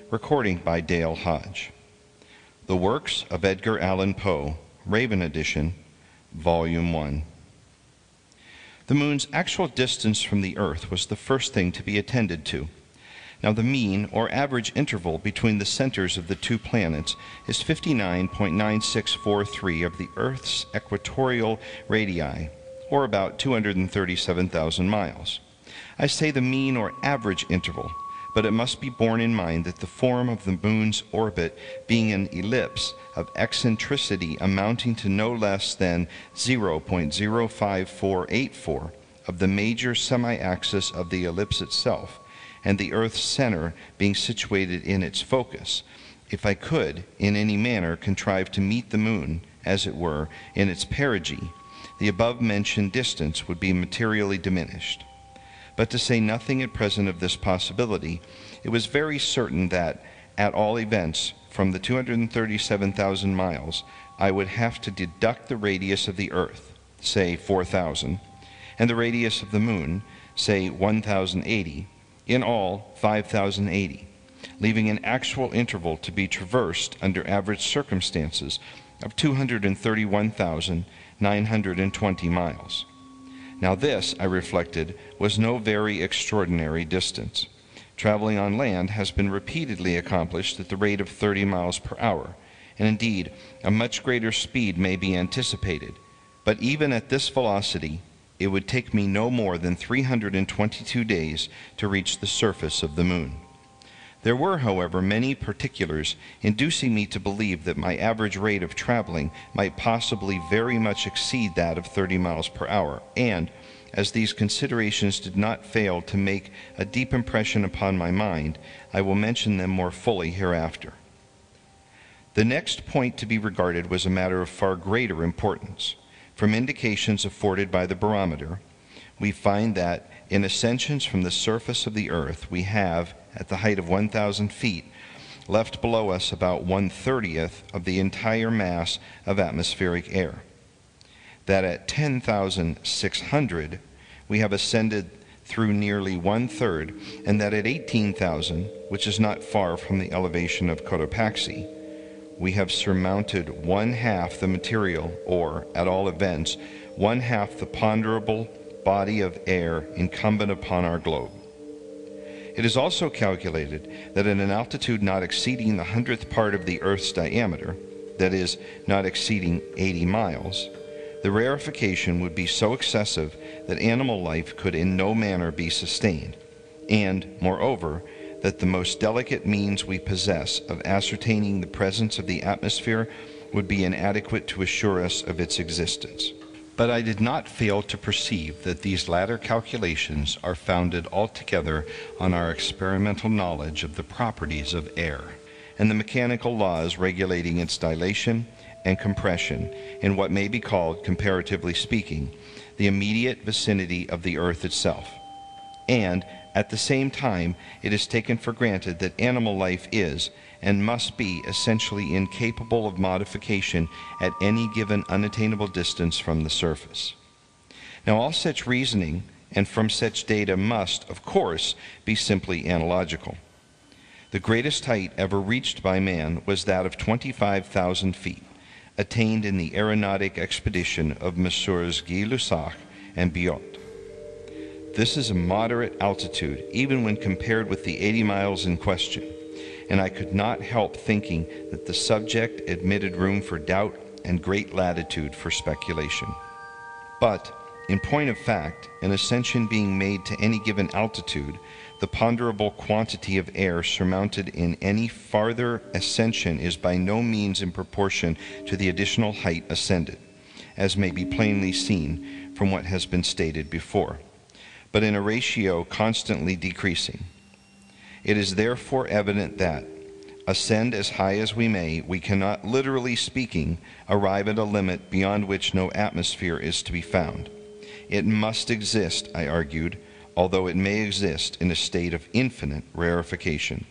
Recording by Dale Hodge. The Works of Edgar Allan Poe, Raven Edition, Volume 1. The moon's actual distance from the earth was the first thing to be attended to. Now, the mean or average interval between the centers of the two planets is 59.9643 of the Earth's equatorial radii, or about 237,000 miles. I say the mean or average interval, but it must be borne in mind that the form of the moon's orbit being an ellipse of eccentricity amounting to no less than 0.05484 of the major semi-axis of the ellipse itself, and the Earth's center being situated in its focus, if I could, in any manner, contrive to meet the moon, as it were, in its perigee, the above-mentioned distance would be materially diminished. But to say nothing at present of this possibility, it was very certain that, at all events, from the 237,000 miles, I would have to deduct the radius of the Earth, say 4,000, and the radius of the Moon, say 1,080, in all 5,080, leaving an actual interval to be traversed under average circumstances of 231,920 miles. Now, this, I reflected, was no very extraordinary distance. Traveling on land has been repeatedly accomplished at the rate of 30 miles per hour, and indeed, a much greater speed may be anticipated. But even at this velocity, it would take me no more than 322 days to reach the surface of the moon. There were, however, many particulars inducing me to believe that my average rate of traveling might possibly very much exceed that of 30 miles per hour, and, as these considerations did not fail to make a deep impression upon my mind, I will mention them more fully hereafter. The next point to be regarded was a matter of far greater importance. From indications afforded by the barometer, we find that in ascensions from the surface of the earth, we have, at the height of 1,000 feet, left below us about one thirtieth of the entire mass of atmospheric air. That at 10,600, we have ascended through nearly one third, and that at 18,000, which is not far from the elevation of Cotopaxi, we have surmounted one half the material, or, at all events, one half the ponderable body of air incumbent upon our globe. It is also calculated that at an altitude not exceeding the hundredth part of the Earth's diameter, that is, not exceeding 80 miles, the rarefaction would be so excessive that animal life could in no manner be sustained, and, moreover, that the most delicate means we possess of ascertaining the presence of the atmosphere would be inadequate to assure us of its existence. But I did not fail to perceive that these latter calculations are founded altogether on our experimental knowledge of the properties of air and the mechanical laws regulating its dilation and compression in what may be called, comparatively speaking, the immediate vicinity of the earth itself. And at the same time, it is taken for granted that animal life is and must be essentially incapable of modification at any given unattainable distance from the surface. Now, all such reasoning and from such data must, of course, be simply analogical. The greatest height ever reached by man was that of 25,000 feet, attained in the aeronautic expedition of Messrs. Gay Lussac and Biot. This is a moderate altitude, even when compared with the 80 miles in question, and I could not help thinking that the subject admitted room for doubt and great latitude for speculation. But, in point of fact, an ascension being made to any given altitude, the ponderable quantity of air surmounted in any farther ascension is by no means in proportion to the additional height ascended, as may be plainly seen from what has been stated before but in a ratio constantly decreasing. It is therefore evident that, ascend as high as we may, we cannot, literally speaking, arrive at a limit beyond which no atmosphere is to be found. It must exist, I argued, although it may exist in a state of infinite rarefaction.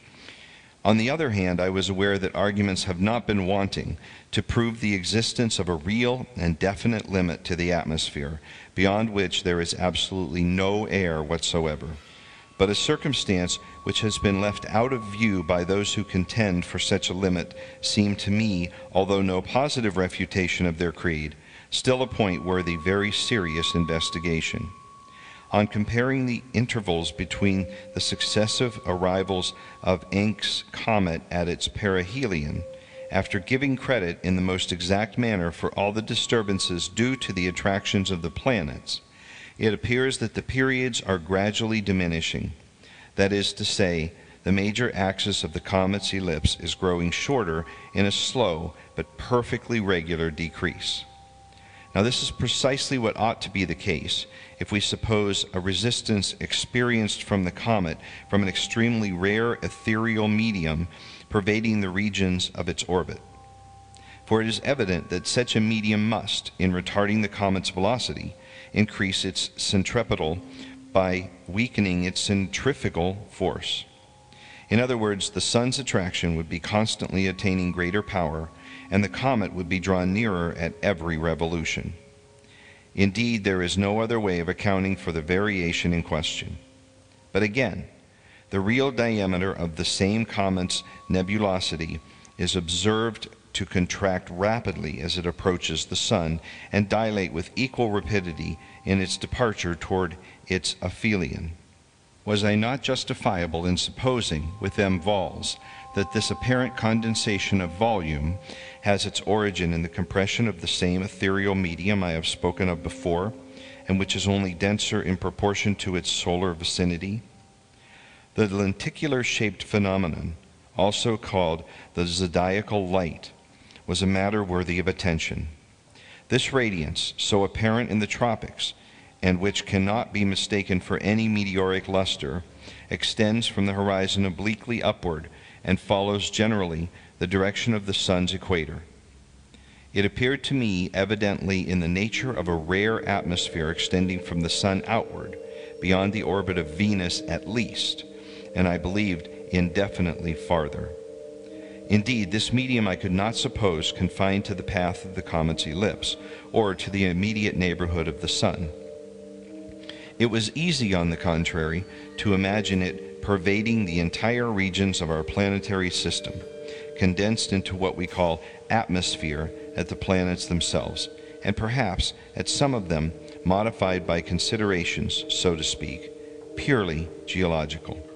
On the other hand, I was aware that arguments have not been wanting to prove the existence of a real and definite limit to the atmosphere, beyond which there is absolutely no air whatsoever, but a circumstance which has been left out of view by those who contend for such a limit seemed to me, although no positive refutation of their creed, still a point worthy very serious investigation on comparing the intervals between the successive arrivals of Encke's comet at its perihelion, after giving credit in the most exact manner for all the disturbances due to the attractions of the planets, it appears that the periods are gradually diminishing. That is to say, the major axis of the comet's ellipse is growing shorter in a slow but perfectly regular decrease. Now, this is precisely what ought to be the case if we suppose a resistance experienced from the comet from an extremely rare ethereal medium pervading the regions of its orbit. For it is evident that such a medium must, in retarding the comet's velocity, increase its centripetal by weakening its centrifugal force. In other words, the sun's attraction would be constantly attaining greater power, and the comet would be drawn nearer at every revolution. Indeed, there is no other way of accounting for the variation in question. But again, the real diameter of the same comet's nebulosity is observed to contract rapidly as it approaches the sun and dilate with equal rapidity in its departure toward its aphelion. Was I not justifiable in supposing, with M. Valz, that this apparent condensation of volume has its origin in the compression of the same ethereal medium I have spoken of before, and which is only denser in proportion to its solar vicinity? The lenticular shaped phenomenon, also called the zodiacal light, was a matter worthy of attention. This radiance, so apparent in the tropics, and which cannot be mistaken for any meteoric luster, extends from the horizon obliquely upward and follows generally the direction of the sun's equator. It appeared to me evidently in the nature of a rare atmosphere extending from the sun outward, beyond the orbit of Venus at least, and I believed indefinitely farther. Indeed, this medium I could not suppose confined to the path of the comet's ellipse, or to the immediate neighborhood of the sun. It was easy, on the contrary, to imagine it pervading the entire regions of our planetary system, condensed into what we call atmosphere at the planets themselves, and perhaps at some of them modified by considerations, so to speak, purely geological.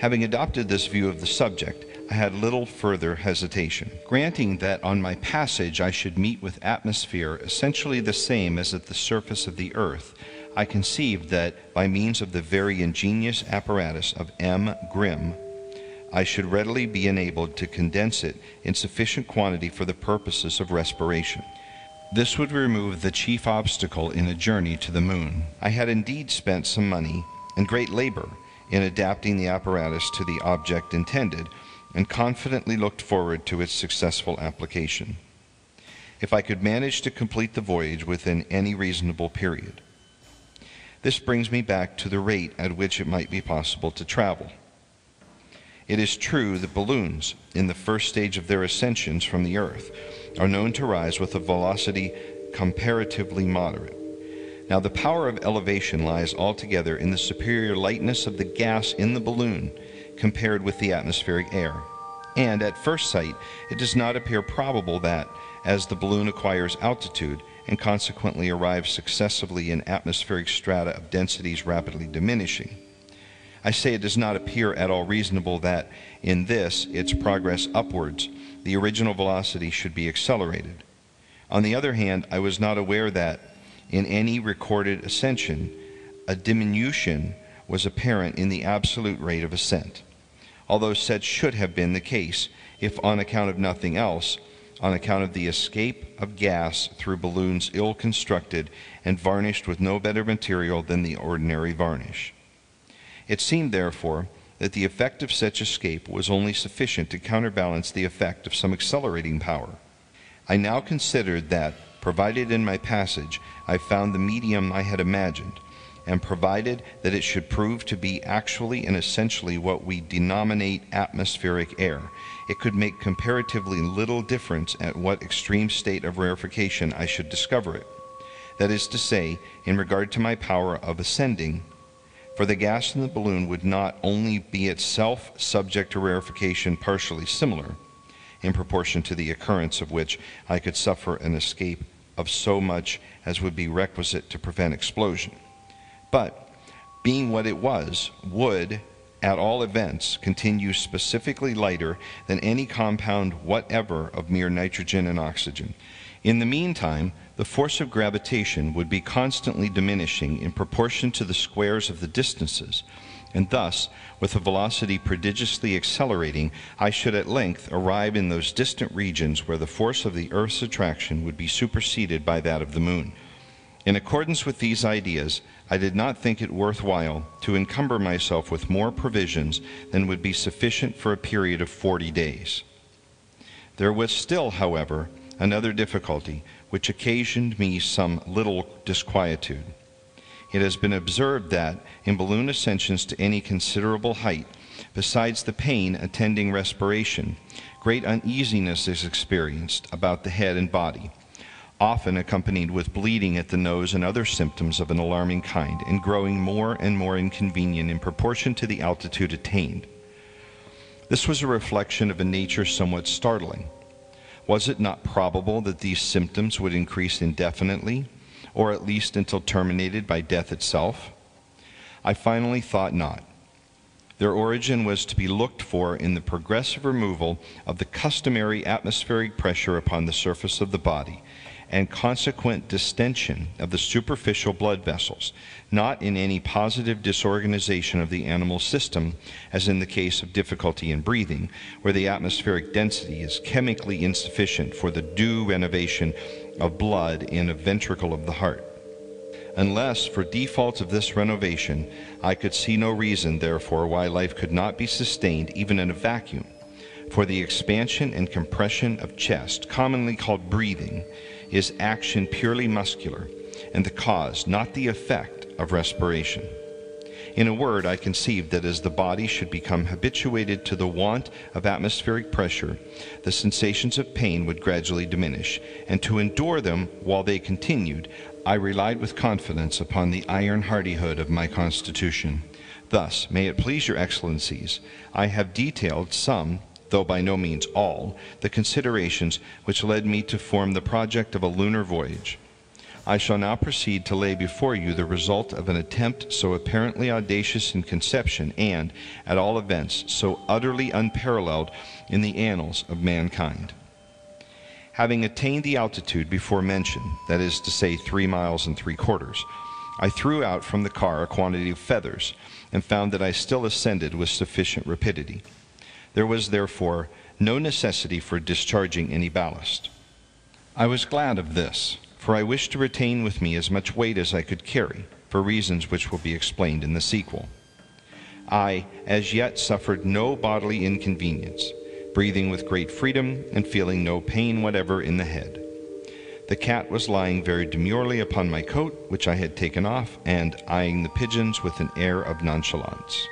Having adopted this view of the subject, I had little further hesitation. Granting that on my passage I should meet with atmosphere essentially the same as at the surface of the earth, I conceived that by means of the very ingenious apparatus of M. Grimm, I should readily be enabled to condense it in sufficient quantity for the purposes of respiration. This would remove the chief obstacle in a journey to the moon. I had indeed spent some money and great labor in adapting the apparatus to the object intended, and confidently looked forward to its successful application. If I could manage to complete the voyage within any reasonable period. This brings me back to the rate at which it might be possible to travel. It is true that balloons, in the first stage of their ascensions from the earth, are known to rise with a velocity comparatively moderate. Now, the power of elevation lies altogether in the superior lightness of the gas in the balloon compared with the atmospheric air. And at first sight, it does not appear probable that, as the balloon acquires altitude and consequently arrives successively in atmospheric strata of densities rapidly diminishing, I say it does not appear at all reasonable that, in this, its progress upwards, the original velocity should be accelerated. On the other hand, I was not aware that, in any recorded ascension, a diminution was apparent in the absolute rate of ascent, although such should have been the case if, on account of nothing else, on account of the escape of gas through balloons ill constructed and varnished with no better material than the ordinary varnish. It seemed, therefore, that the effect of such escape was only sufficient to counterbalance the effect of some accelerating power. I now considered that, provided in my passage I found the medium I had imagined, and provided that it should prove to be actually and essentially what we denominate atmospheric air, it could make comparatively little difference at what extreme state of rarefaction I should discover it. That is to say, in regard to my power of ascending, for the gas in the balloon would not only be itself subject to rarefaction partially similar, in proportion to the occurrence of which I could suffer an escape of so much as would be requisite to prevent explosion but being what it was, would, at all events, continue specifically lighter than any compound whatever of mere nitrogen and oxygen. In the meantime, the force of gravitation would be constantly diminishing in proportion to the squares of the distances, and thus, with a velocity prodigiously accelerating, I should at length arrive in those distant regions where the force of the Earth's attraction would be superseded by that of the Moon. In accordance with these ideas, I did not think it worth while to encumber myself with more provisions than would be sufficient for a period of forty days. There was still, however, another difficulty which occasioned me some little disquietude. It has been observed that, in balloon ascensions to any considerable height, besides the pain attending respiration, great uneasiness is experienced about the head and body often accompanied with bleeding at the nose and other symptoms of an alarming kind, and growing more and more inconvenient in proportion to the altitude attained. This was a reflection of a nature somewhat startling. Was it not probable that these symptoms would increase indefinitely, or at least until terminated by death itself? I finally thought not. Their origin was to be looked for in the progressive removal of the customary atmospheric pressure upon the surface of the body and consequent distension of the superficial blood vessels, not in any positive disorganization of the animal system, as in the case of difficulty in breathing, where the atmospheric density is chemically insufficient for the due renovation of blood in a ventricle of the heart. Unless, for default of this renovation, I could see no reason, therefore, why life could not be sustained even in a vacuum. For the expansion and compression of chest, commonly called breathing, is action purely muscular, and the cause, not the effect, of respiration. In a word, I conceived that as the body should become habituated to the want of atmospheric pressure, the sensations of pain would gradually diminish, and to endure them while they continued, I relied with confidence upon the iron hardihood of my constitution. Thus, may it please your excellencies, I have detailed some though by no means all, the considerations which led me to form the project of a lunar voyage. I shall now proceed to lay before you the result of an attempt so apparently audacious in conception and, at all events, so utterly unparalleled in the annals of mankind. Having attained the altitude before mentioned, that is to say, three miles and three quarters, I threw out from the car a quantity of feathers, and found that I still ascended with sufficient rapidity. There was therefore no necessity for discharging any ballast. I was glad of this, for I wished to retain with me as much weight as I could carry, for reasons which will be explained in the sequel. I, as yet, suffered no bodily inconvenience, breathing with great freedom and feeling no pain whatever in the head. The cat was lying very demurely upon my coat, which I had taken off, and eyeing the pigeons with an air of nonchalance.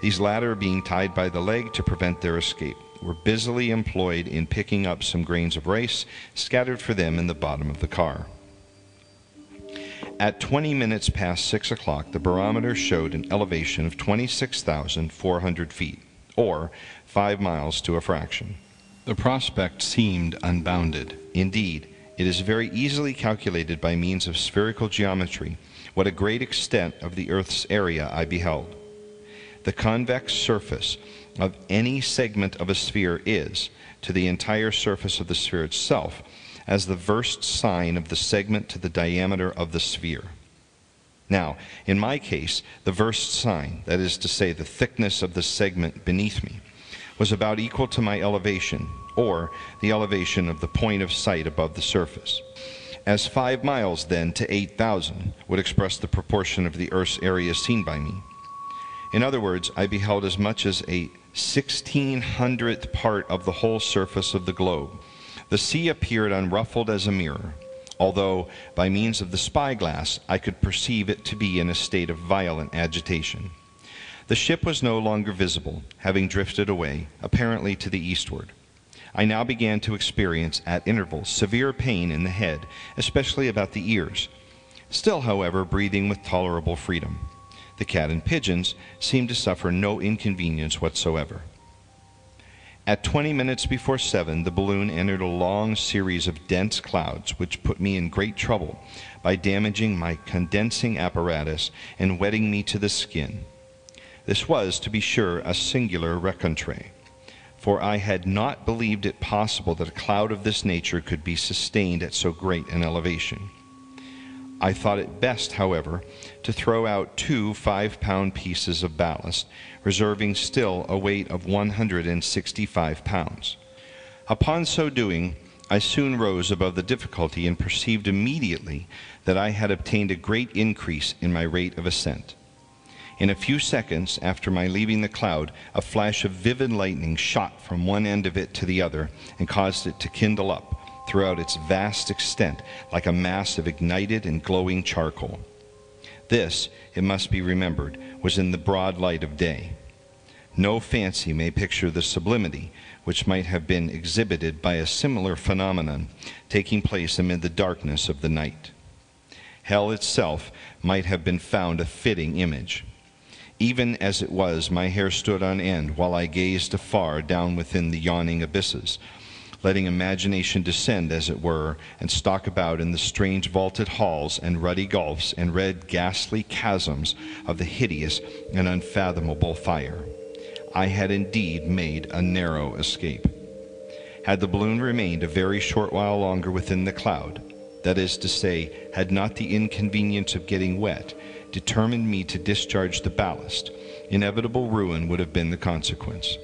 These latter, being tied by the leg to prevent their escape, were busily employed in picking up some grains of rice scattered for them in the bottom of the car. At 20 minutes past 6 o'clock, the barometer showed an elevation of 26,400 feet, or 5 miles to a fraction. The prospect seemed unbounded. Indeed, it is very easily calculated by means of spherical geometry what a great extent of the earth's area I beheld. The convex surface of any segment of a sphere is, to the entire surface of the sphere itself, as the versed sine of the segment to the diameter of the sphere. Now, in my case, the versed sine, that is to say, the thickness of the segment beneath me, was about equal to my elevation, or the elevation of the point of sight above the surface. As five miles, then, to 8,000 would express the proportion of the earth's area seen by me. In other words, I beheld as much as a sixteen hundredth part of the whole surface of the globe. The sea appeared unruffled as a mirror, although by means of the spyglass I could perceive it to be in a state of violent agitation. The ship was no longer visible, having drifted away, apparently to the eastward. I now began to experience at intervals severe pain in the head, especially about the ears, still, however, breathing with tolerable freedom the cat and pigeons, seemed to suffer no inconvenience whatsoever. At 20 minutes before 7, the balloon entered a long series of dense clouds, which put me in great trouble by damaging my condensing apparatus and wetting me to the skin. This was, to be sure, a singular rencontre, for I had not believed it possible that a cloud of this nature could be sustained at so great an elevation. I thought it best, however, to throw out two five pound pieces of ballast, reserving still a weight of 165 pounds. Upon so doing, I soon rose above the difficulty and perceived immediately that I had obtained a great increase in my rate of ascent. In a few seconds after my leaving the cloud, a flash of vivid lightning shot from one end of it to the other and caused it to kindle up throughout its vast extent like a mass of ignited and glowing charcoal. This, it must be remembered, was in the broad light of day. No fancy may picture the sublimity which might have been exhibited by a similar phenomenon taking place amid the darkness of the night. Hell itself might have been found a fitting image. Even as it was, my hair stood on end while I gazed afar down within the yawning abysses, letting imagination descend, as it were, and stalk about in the strange vaulted halls and ruddy gulfs and red ghastly chasms of the hideous and unfathomable fire. I had indeed made a narrow escape. Had the balloon remained a very short while longer within the cloud, that is to say, had not the inconvenience of getting wet determined me to discharge the ballast, inevitable ruin would have been the consequence.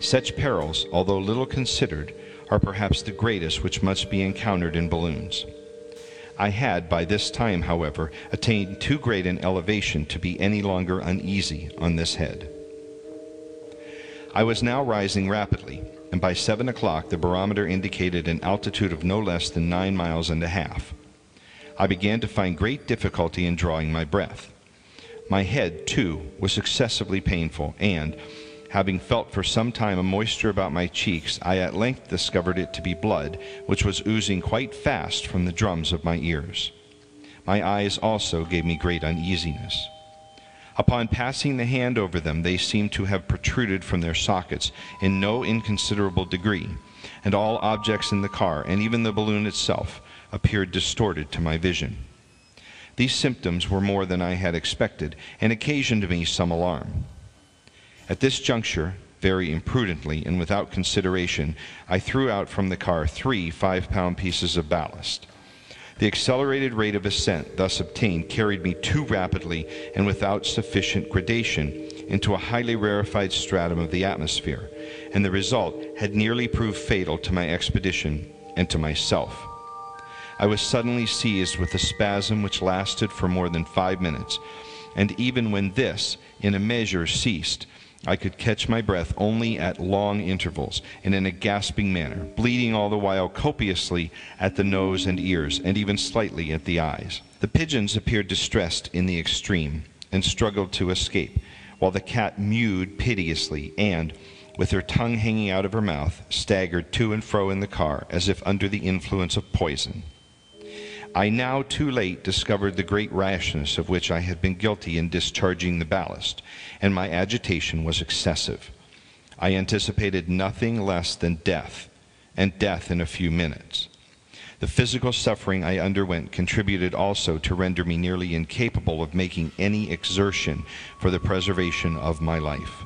Such perils, although little considered, are perhaps the greatest which must be encountered in balloons. I had by this time, however, attained too great an elevation to be any longer uneasy on this head. I was now rising rapidly, and by seven o'clock the barometer indicated an altitude of no less than nine miles and a half. I began to find great difficulty in drawing my breath. My head, too, was excessively painful, and, having felt for some time a moisture about my cheeks, I at length discovered it to be blood, which was oozing quite fast from the drums of my ears. My eyes also gave me great uneasiness. Upon passing the hand over them, they seemed to have protruded from their sockets in no inconsiderable degree, and all objects in the car, and even the balloon itself, appeared distorted to my vision. These symptoms were more than I had expected, and occasioned me some alarm. At this juncture, very imprudently and without consideration, I threw out from the car three five pound pieces of ballast. The accelerated rate of ascent thus obtained carried me too rapidly and without sufficient gradation into a highly rarefied stratum of the atmosphere, and the result had nearly proved fatal to my expedition and to myself. I was suddenly seized with a spasm which lasted for more than five minutes, and even when this, in a measure, ceased, I could catch my breath only at long intervals and in a gasping manner, bleeding all the while copiously at the nose and ears, and even slightly at the eyes. The pigeons appeared distressed in the extreme, and struggled to escape, while the cat mewed piteously, and, with her tongue hanging out of her mouth, staggered to and fro in the car as if under the influence of poison. I now too late discovered the great rashness of which I had been guilty in discharging the ballast, and my agitation was excessive. I anticipated nothing less than death, and death in a few minutes. The physical suffering I underwent contributed also to render me nearly incapable of making any exertion for the preservation of my life.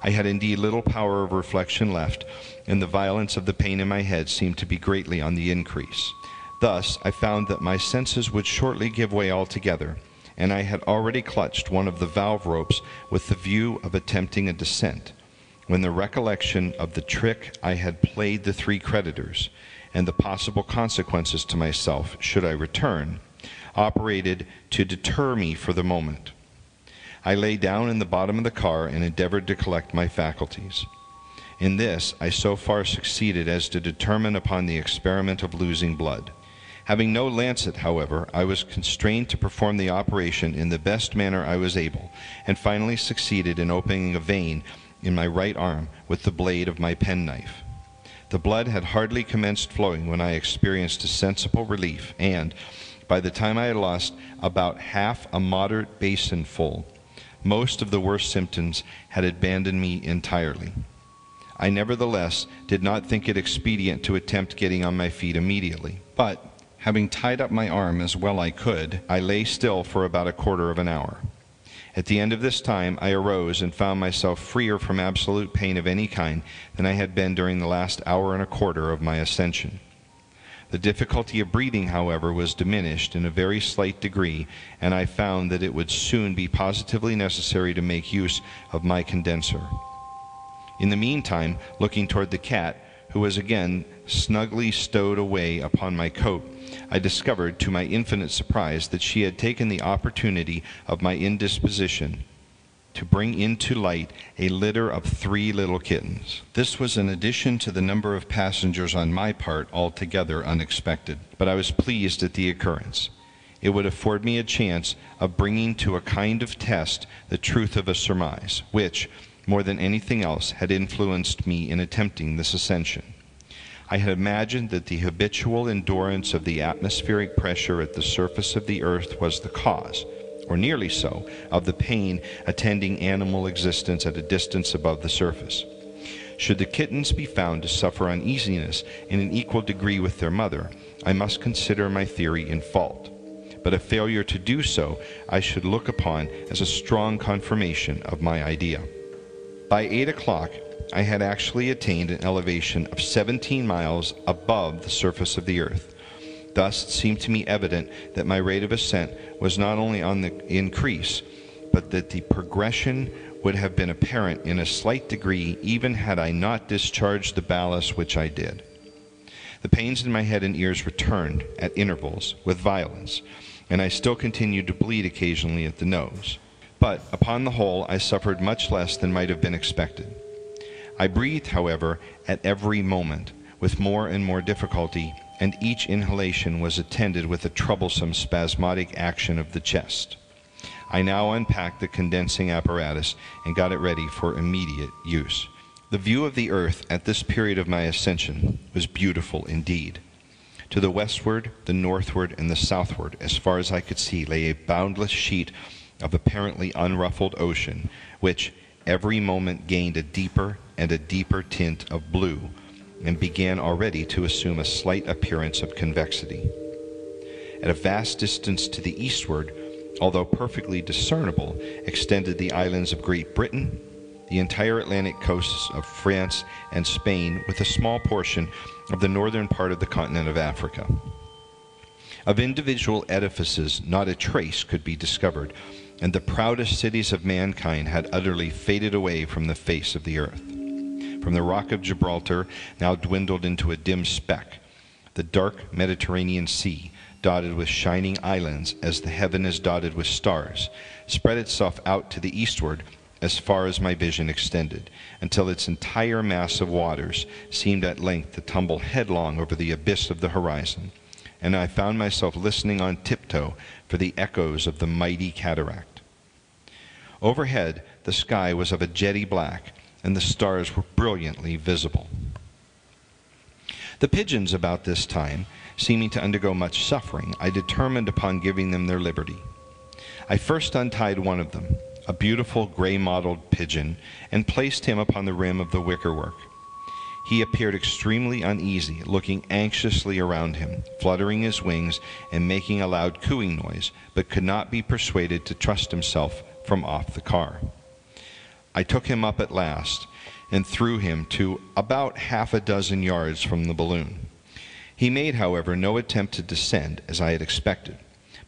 I had indeed little power of reflection left, and the violence of the pain in my head seemed to be greatly on the increase. Thus I found that my senses would shortly give way altogether, and I had already clutched one of the valve ropes with the view of attempting a descent, when the recollection of the trick I had played the three creditors, and the possible consequences to myself should I return, operated to deter me for the moment. I lay down in the bottom of the car and endeavored to collect my faculties. In this I so far succeeded as to determine upon the experiment of losing blood. Having no lancet, however, I was constrained to perform the operation in the best manner I was able, and finally succeeded in opening a vein in my right arm with the blade of my penknife. The blood had hardly commenced flowing when I experienced a sensible relief, and, by the time I had lost about half a moderate basin full, most of the worst symptoms had abandoned me entirely. I nevertheless did not think it expedient to attempt getting on my feet immediately, but Having tied up my arm as well I could, I lay still for about a quarter of an hour. At the end of this time, I arose and found myself freer from absolute pain of any kind than I had been during the last hour and a quarter of my ascension. The difficulty of breathing, however, was diminished in a very slight degree, and I found that it would soon be positively necessary to make use of my condenser. In the meantime, looking toward the cat, who was again snugly stowed away upon my coat, I discovered, to my infinite surprise, that she had taken the opportunity of my indisposition to bring into light a litter of three little kittens. This was an addition to the number of passengers on my part altogether unexpected, but I was pleased at the occurrence. It would afford me a chance of bringing to a kind of test the truth of a surmise, which, more than anything else, had influenced me in attempting this ascension. I had imagined that the habitual endurance of the atmospheric pressure at the surface of the earth was the cause, or nearly so, of the pain attending animal existence at a distance above the surface. Should the kittens be found to suffer uneasiness in an equal degree with their mother, I must consider my theory in fault. But a failure to do so I should look upon as a strong confirmation of my idea. By 8 o'clock, I had actually attained an elevation of 17 miles above the surface of the earth. Thus, it seemed to me evident that my rate of ascent was not only on the increase, but that the progression would have been apparent in a slight degree even had I not discharged the ballast which I did. The pains in my head and ears returned at intervals with violence, and I still continued to bleed occasionally at the nose. But upon the whole, I suffered much less than might have been expected. I breathed, however, at every moment, with more and more difficulty, and each inhalation was attended with a troublesome spasmodic action of the chest. I now unpacked the condensing apparatus and got it ready for immediate use. The view of the earth at this period of my ascension was beautiful indeed. To the westward, the northward, and the southward, as far as I could see, lay a boundless sheet of apparently unruffled ocean, which every moment gained a deeper and a deeper tint of blue, and began already to assume a slight appearance of convexity. At a vast distance to the eastward, although perfectly discernible, extended the islands of Great Britain, the entire Atlantic coasts of France and Spain, with a small portion of the northern part of the continent of Africa. Of individual edifices, not a trace could be discovered, and the proudest cities of mankind had utterly faded away from the face of the earth. From the rock of Gibraltar, now dwindled into a dim speck, the dark Mediterranean Sea, dotted with shining islands as the heaven is dotted with stars, spread itself out to the eastward as far as my vision extended, until its entire mass of waters seemed at length to tumble headlong over the abyss of the horizon, and I found myself listening on tiptoe for the echoes of the mighty cataract. Overhead, the sky was of a jetty black, and the stars were brilliantly visible. The pigeons about this time seeming to undergo much suffering, I determined upon giving them their liberty. I first untied one of them, a beautiful gray mottled pigeon, and placed him upon the rim of the wickerwork. He appeared extremely uneasy, looking anxiously around him, fluttering his wings and making a loud cooing noise, but could not be persuaded to trust himself from off the car. I took him up at last and threw him to about half a dozen yards from the balloon. He made, however, no attempt to descend, as I had expected,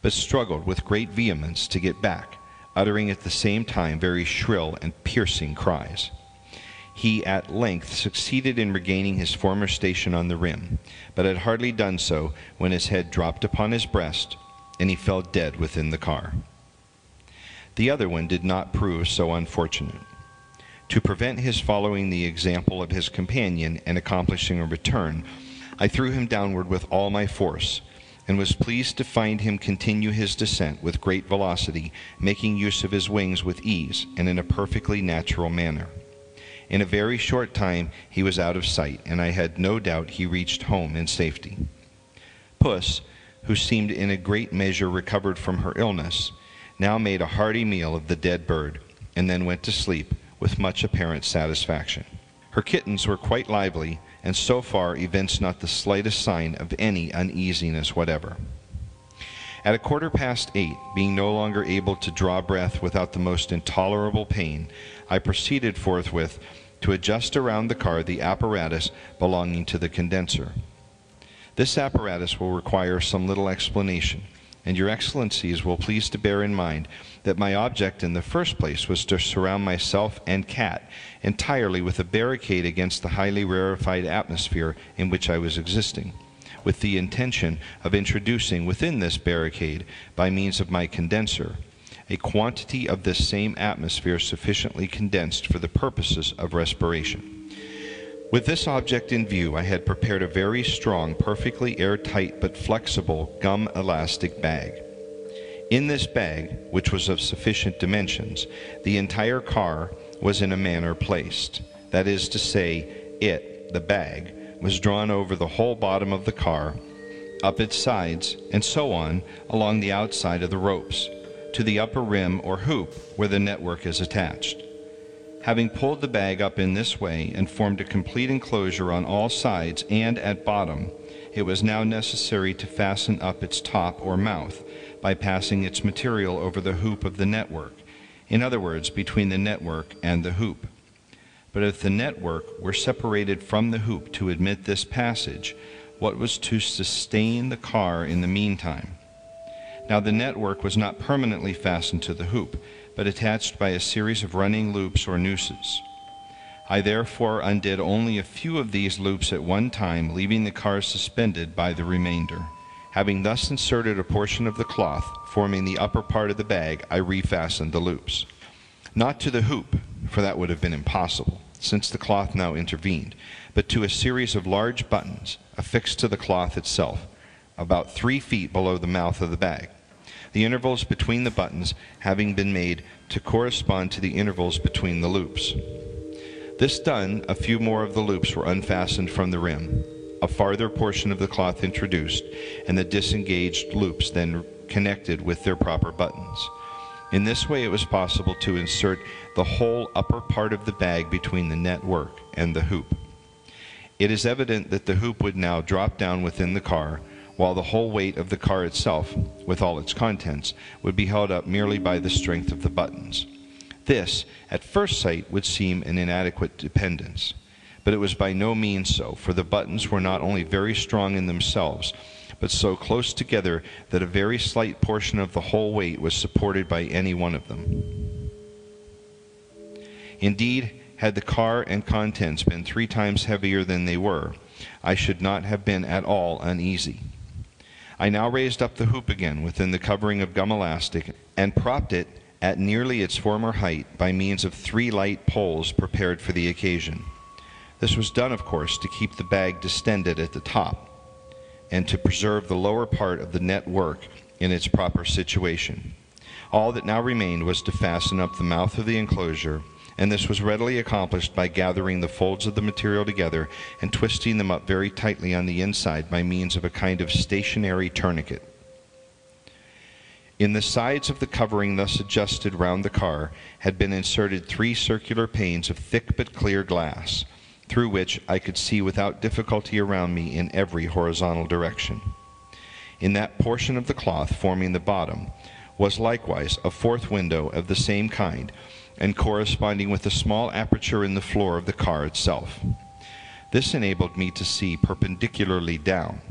but struggled with great vehemence to get back, uttering at the same time very shrill and piercing cries. He at length succeeded in regaining his former station on the rim, but had hardly done so when his head dropped upon his breast, and he fell dead within the car. The other one did not prove so unfortunate. To prevent his following the example of his companion and accomplishing a return, I threw him downward with all my force, and was pleased to find him continue his descent with great velocity, making use of his wings with ease and in a perfectly natural manner. In a very short time he was out of sight, and I had no doubt he reached home in safety. Puss, who seemed in a great measure recovered from her illness, now made a hearty meal of the dead bird, and then went to sleep with much apparent satisfaction. Her kittens were quite lively, and so far evinced not the slightest sign of any uneasiness whatever. At a quarter past eight, being no longer able to draw breath without the most intolerable pain, I proceeded forthwith to adjust around the car the apparatus belonging to the condenser. This apparatus will require some little explanation, and your excellencies will please to bear in mind that my object in the first place was to surround myself and cat entirely with a barricade against the highly rarefied atmosphere in which I was existing, with the intention of introducing within this barricade, by means of my condenser, a quantity of this same atmosphere sufficiently condensed for the purposes of respiration. With this object in view, I had prepared a very strong, perfectly airtight but flexible gum elastic bag. In this bag, which was of sufficient dimensions, the entire car was in a manner placed. That is to say, it, the bag, was drawn over the whole bottom of the car, up its sides, and so on along the outside of the ropes, to the upper rim or hoop where the network is attached. Having pulled the bag up in this way and formed a complete enclosure on all sides and at bottom, it was now necessary to fasten up its top or mouth by passing its material over the hoop of the network, in other words, between the network and the hoop. But if the network were separated from the hoop to admit this passage, what was to sustain the car in the meantime? Now the network was not permanently fastened to the hoop, but attached by a series of running loops or nooses. I therefore undid only a few of these loops at one time, leaving the car suspended by the remainder. Having thus inserted a portion of the cloth, forming the upper part of the bag, I refastened the loops. Not to the hoop, for that would have been impossible, since the cloth now intervened, but to a series of large buttons affixed to the cloth itself, about three feet below the mouth of the bag the intervals between the buttons having been made to correspond to the intervals between the loops. This done, a few more of the loops were unfastened from the rim, a farther portion of the cloth introduced, and the disengaged loops then connected with their proper buttons. In this way, it was possible to insert the whole upper part of the bag between the network and the hoop. It is evident that the hoop would now drop down within the car, while the whole weight of the car itself, with all its contents, would be held up merely by the strength of the buttons. This, at first sight, would seem an inadequate dependence, but it was by no means so, for the buttons were not only very strong in themselves, but so close together that a very slight portion of the whole weight was supported by any one of them. Indeed, had the car and contents been three times heavier than they were, I should not have been at all uneasy. I now raised up the hoop again within the covering of gum elastic and propped it at nearly its former height by means of three light poles prepared for the occasion. This was done, of course, to keep the bag distended at the top and to preserve the lower part of the net work in its proper situation. All that now remained was to fasten up the mouth of the enclosure and this was readily accomplished by gathering the folds of the material together and twisting them up very tightly on the inside by means of a kind of stationary tourniquet. In the sides of the covering thus adjusted round the car had been inserted three circular panes of thick but clear glass, through which I could see without difficulty around me in every horizontal direction. In that portion of the cloth forming the bottom was likewise a fourth window of the same kind, and corresponding with a small aperture in the floor of the car itself. This enabled me to see perpendicularly down,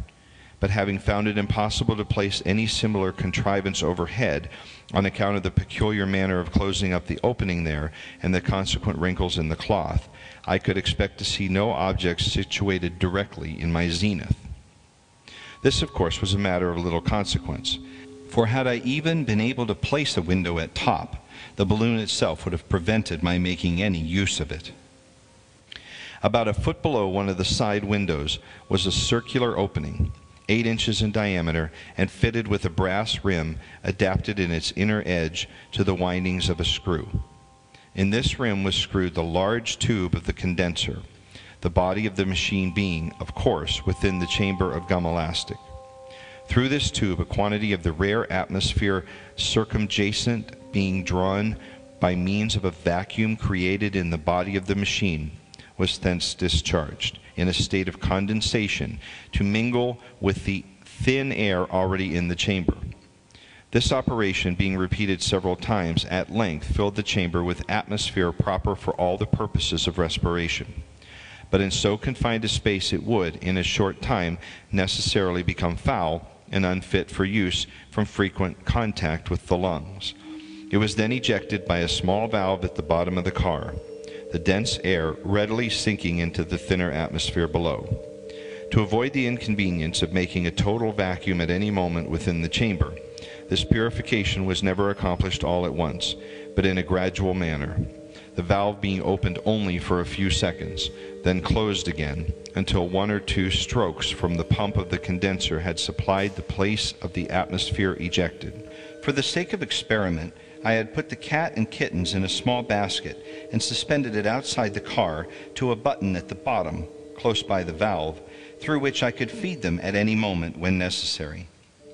but having found it impossible to place any similar contrivance overhead on account of the peculiar manner of closing up the opening there and the consequent wrinkles in the cloth, I could expect to see no objects situated directly in my zenith. This, of course, was a matter of little consequence, for had I even been able to place a window at top, the balloon itself would have prevented my making any use of it. About a foot below one of the side windows was a circular opening, eight inches in diameter, and fitted with a brass rim adapted in its inner edge to the windings of a screw. In this rim was screwed the large tube of the condenser, the body of the machine being, of course, within the chamber of gum elastic. Through this tube, a quantity of the rare atmosphere circumjacent being drawn by means of a vacuum created in the body of the machine was thence discharged in a state of condensation to mingle with the thin air already in the chamber. This operation, being repeated several times, at length filled the chamber with atmosphere proper for all the purposes of respiration. But in so confined a space, it would, in a short time, necessarily become foul and unfit for use from frequent contact with the lungs. It was then ejected by a small valve at the bottom of the car, the dense air readily sinking into the thinner atmosphere below. To avoid the inconvenience of making a total vacuum at any moment within the chamber, this purification was never accomplished all at once, but in a gradual manner, the valve being opened only for a few seconds, then closed again until one or two strokes from the pump of the condenser had supplied the place of the atmosphere ejected. For the sake of experiment, I had put the cat and kittens in a small basket and suspended it outside the car to a button at the bottom, close by the valve, through which I could feed them at any moment when necessary.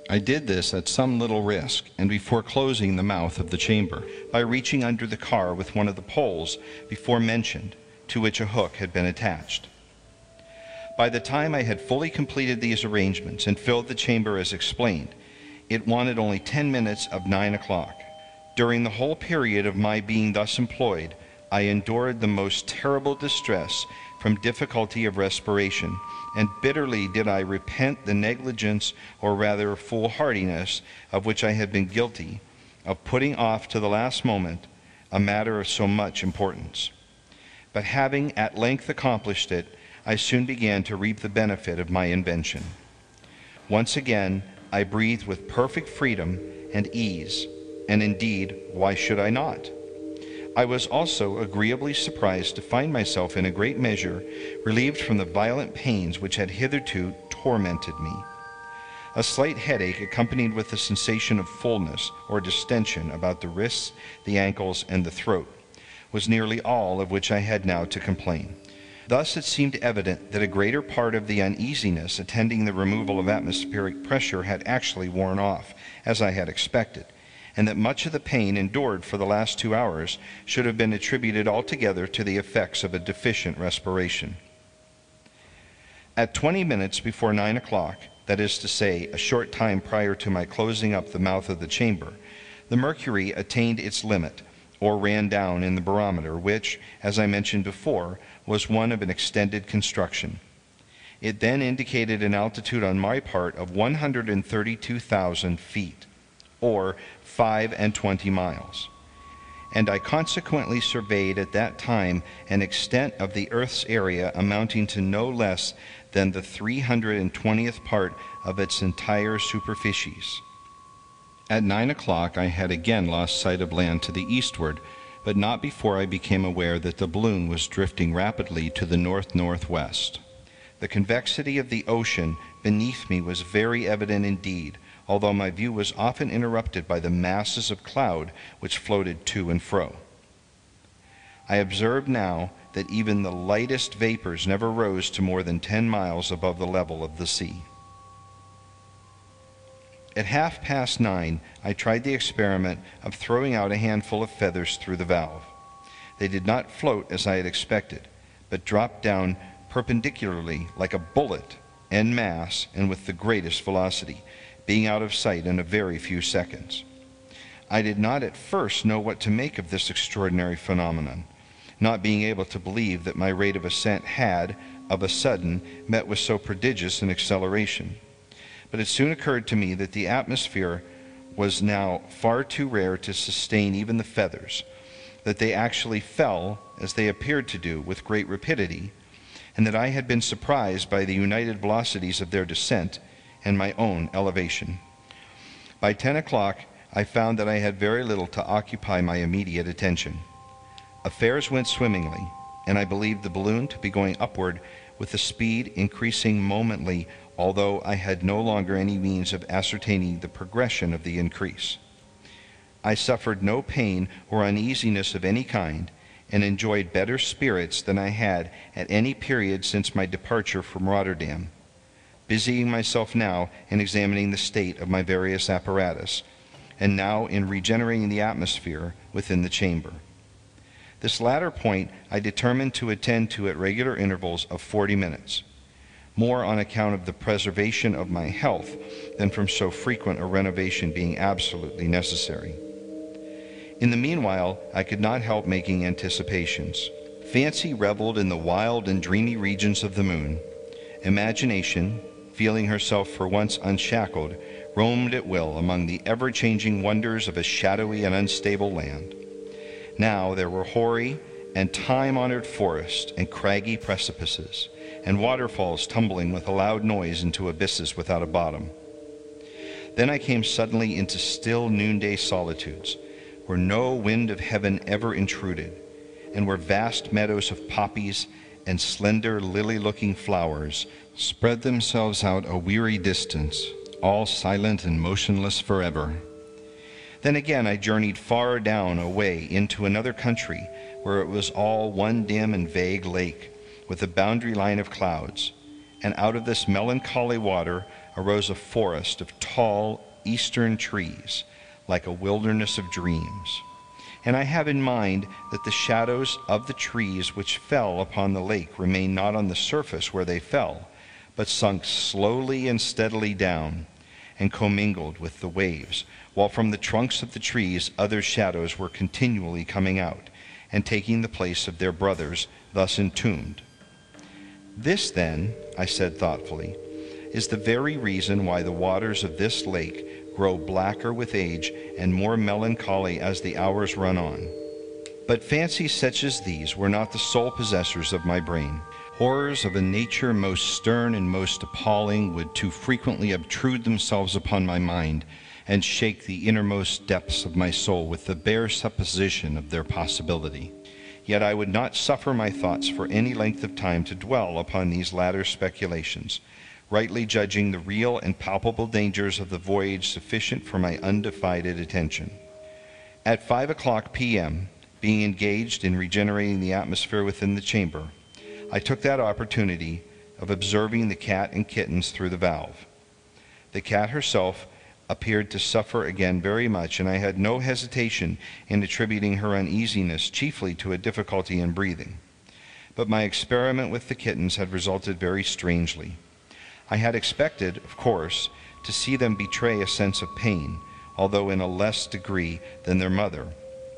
I did this at some little risk and before closing the mouth of the chamber by reaching under the car with one of the poles before mentioned, to which a hook had been attached. By the time I had fully completed these arrangements and filled the chamber as explained, it wanted only 10 minutes of 9 o'clock. During the whole period of my being thus employed, I endured the most terrible distress from difficulty of respiration, and bitterly did I repent the negligence, or rather foolhardiness, of which I had been guilty, of putting off to the last moment a matter of so much importance. But having at length accomplished it, I soon began to reap the benefit of my invention. Once again, I breathed with perfect freedom and ease, and indeed, why should I not? I was also agreeably surprised to find myself in a great measure relieved from the violent pains which had hitherto tormented me. A slight headache, accompanied with a sensation of fullness or distension about the wrists, the ankles, and the throat, was nearly all of which I had now to complain. Thus it seemed evident that a greater part of the uneasiness attending the removal of atmospheric pressure had actually worn off, as I had expected, and that much of the pain endured for the last two hours should have been attributed altogether to the effects of a deficient respiration. At 20 minutes before nine o'clock, that is to say, a short time prior to my closing up the mouth of the chamber, the mercury attained its limit, or ran down in the barometer, which, as I mentioned before, was one of an extended construction. It then indicated an altitude on my part of 132,000 feet, or five and twenty miles. And I consequently surveyed at that time an extent of the earth's area amounting to no less than the 320th part of its entire superficies. At nine o'clock, I had again lost sight of land to the eastward, but not before I became aware that the balloon was drifting rapidly to the north northwest. The convexity of the ocean beneath me was very evident indeed, although my view was often interrupted by the masses of cloud which floated to and fro. I observed now that even the lightest vapors never rose to more than 10 miles above the level of the sea. At half past nine, I tried the experiment of throwing out a handful of feathers through the valve. They did not float as I had expected, but dropped down perpendicularly like a bullet en masse and with the greatest velocity, being out of sight in a very few seconds. I did not at first know what to make of this extraordinary phenomenon, not being able to believe that my rate of ascent had, of a sudden, met with so prodigious an acceleration. But it soon occurred to me that the atmosphere was now far too rare to sustain even the feathers, that they actually fell, as they appeared to do, with great rapidity, and that I had been surprised by the united velocities of their descent and my own elevation. By 10 o'clock, I found that I had very little to occupy my immediate attention. Affairs went swimmingly, and I believed the balloon to be going upward with a speed increasing momently, although I had no longer any means of ascertaining the progression of the increase. I suffered no pain or uneasiness of any kind, and enjoyed better spirits than I had at any period since my departure from Rotterdam busying myself now in examining the state of my various apparatus, and now in regenerating the atmosphere within the chamber. This latter point I determined to attend to at regular intervals of 40 minutes, more on account of the preservation of my health than from so frequent a renovation being absolutely necessary. In the meanwhile, I could not help making anticipations. Fancy reveled in the wild and dreamy regions of the moon. Imagination, feeling herself for once unshackled, roamed at will among the ever changing wonders of a shadowy and unstable land. Now there were hoary and time honored forests and craggy precipices, and waterfalls tumbling with a loud noise into abysses without a bottom. Then I came suddenly into still noonday solitudes, where no wind of heaven ever intruded, and where vast meadows of poppies and slender lily looking flowers spread themselves out a weary distance, all silent and motionless forever. Then again I journeyed far down away into another country where it was all one dim and vague lake with a boundary line of clouds, and out of this melancholy water arose a forest of tall eastern trees, like a wilderness of dreams. And I have in mind that the shadows of the trees which fell upon the lake remained not on the surface where they fell, but sunk slowly and steadily down and commingled with the waves, while from the trunks of the trees other shadows were continually coming out and taking the place of their brothers, thus entombed. This, then, I said thoughtfully, is the very reason why the waters of this lake grow blacker with age and more melancholy as the hours run on. But fancies such as these were not the sole possessors of my brain. Horrors of a nature most stern and most appalling would too frequently obtrude themselves upon my mind and shake the innermost depths of my soul with the bare supposition of their possibility. Yet I would not suffer my thoughts for any length of time to dwell upon these latter speculations, rightly judging the real and palpable dangers of the voyage sufficient for my undivided attention. At five o'clock p.m., being engaged in regenerating the atmosphere within the chamber, I took that opportunity of observing the cat and kittens through the valve. The cat herself appeared to suffer again very much, and I had no hesitation in attributing her uneasiness chiefly to a difficulty in breathing. But my experiment with the kittens had resulted very strangely. I had expected, of course, to see them betray a sense of pain, although in a less degree than their mother,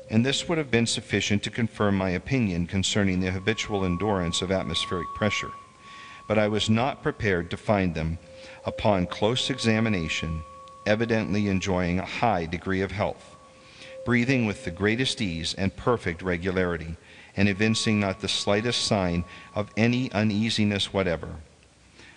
and this would have been sufficient to confirm my opinion concerning the habitual endurance of atmospheric pressure. But I was not prepared to find them, upon close examination, evidently enjoying a high degree of health, breathing with the greatest ease and perfect regularity, and evincing not the slightest sign of any uneasiness whatever.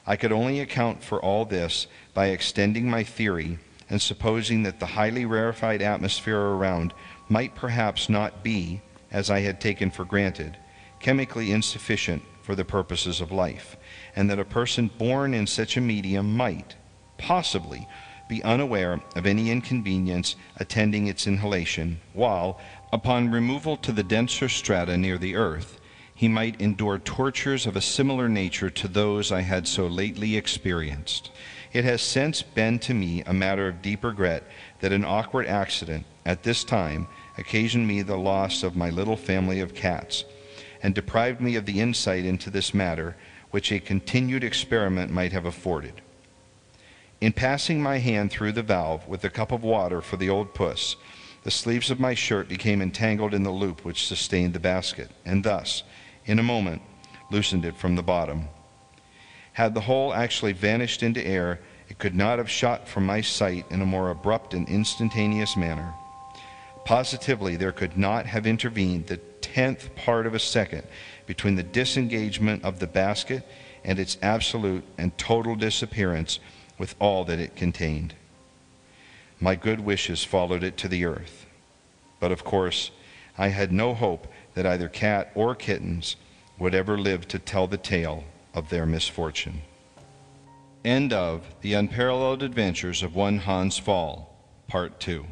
I could only account for all this by extending my theory and supposing that the highly rarefied atmosphere around might perhaps not be, as I had taken for granted, chemically insufficient for the purposes of life, and that a person born in such a medium might, possibly, be unaware of any inconvenience attending its inhalation, while, upon removal to the denser strata near the earth, he might endure tortures of a similar nature to those I had so lately experienced. It has since been to me a matter of deep regret that an awkward accident, at this time, occasioned me the loss of my little family of cats, and deprived me of the insight into this matter which a continued experiment might have afforded. In passing my hand through the valve with a cup of water for the old puss, the sleeves of my shirt became entangled in the loop which sustained the basket, and thus, in a moment, loosened it from the bottom. Had the whole actually vanished into air, it could not have shot from my sight in a more abrupt and instantaneous manner. Positively, there could not have intervened the tenth part of a second between the disengagement of the basket and its absolute and total disappearance with all that it contained. My good wishes followed it to the earth. But of course, I had no hope that either cat or kittens would ever live to tell the tale of their misfortune. End of The Unparalleled Adventures of One Hans Pfaall, Part 2.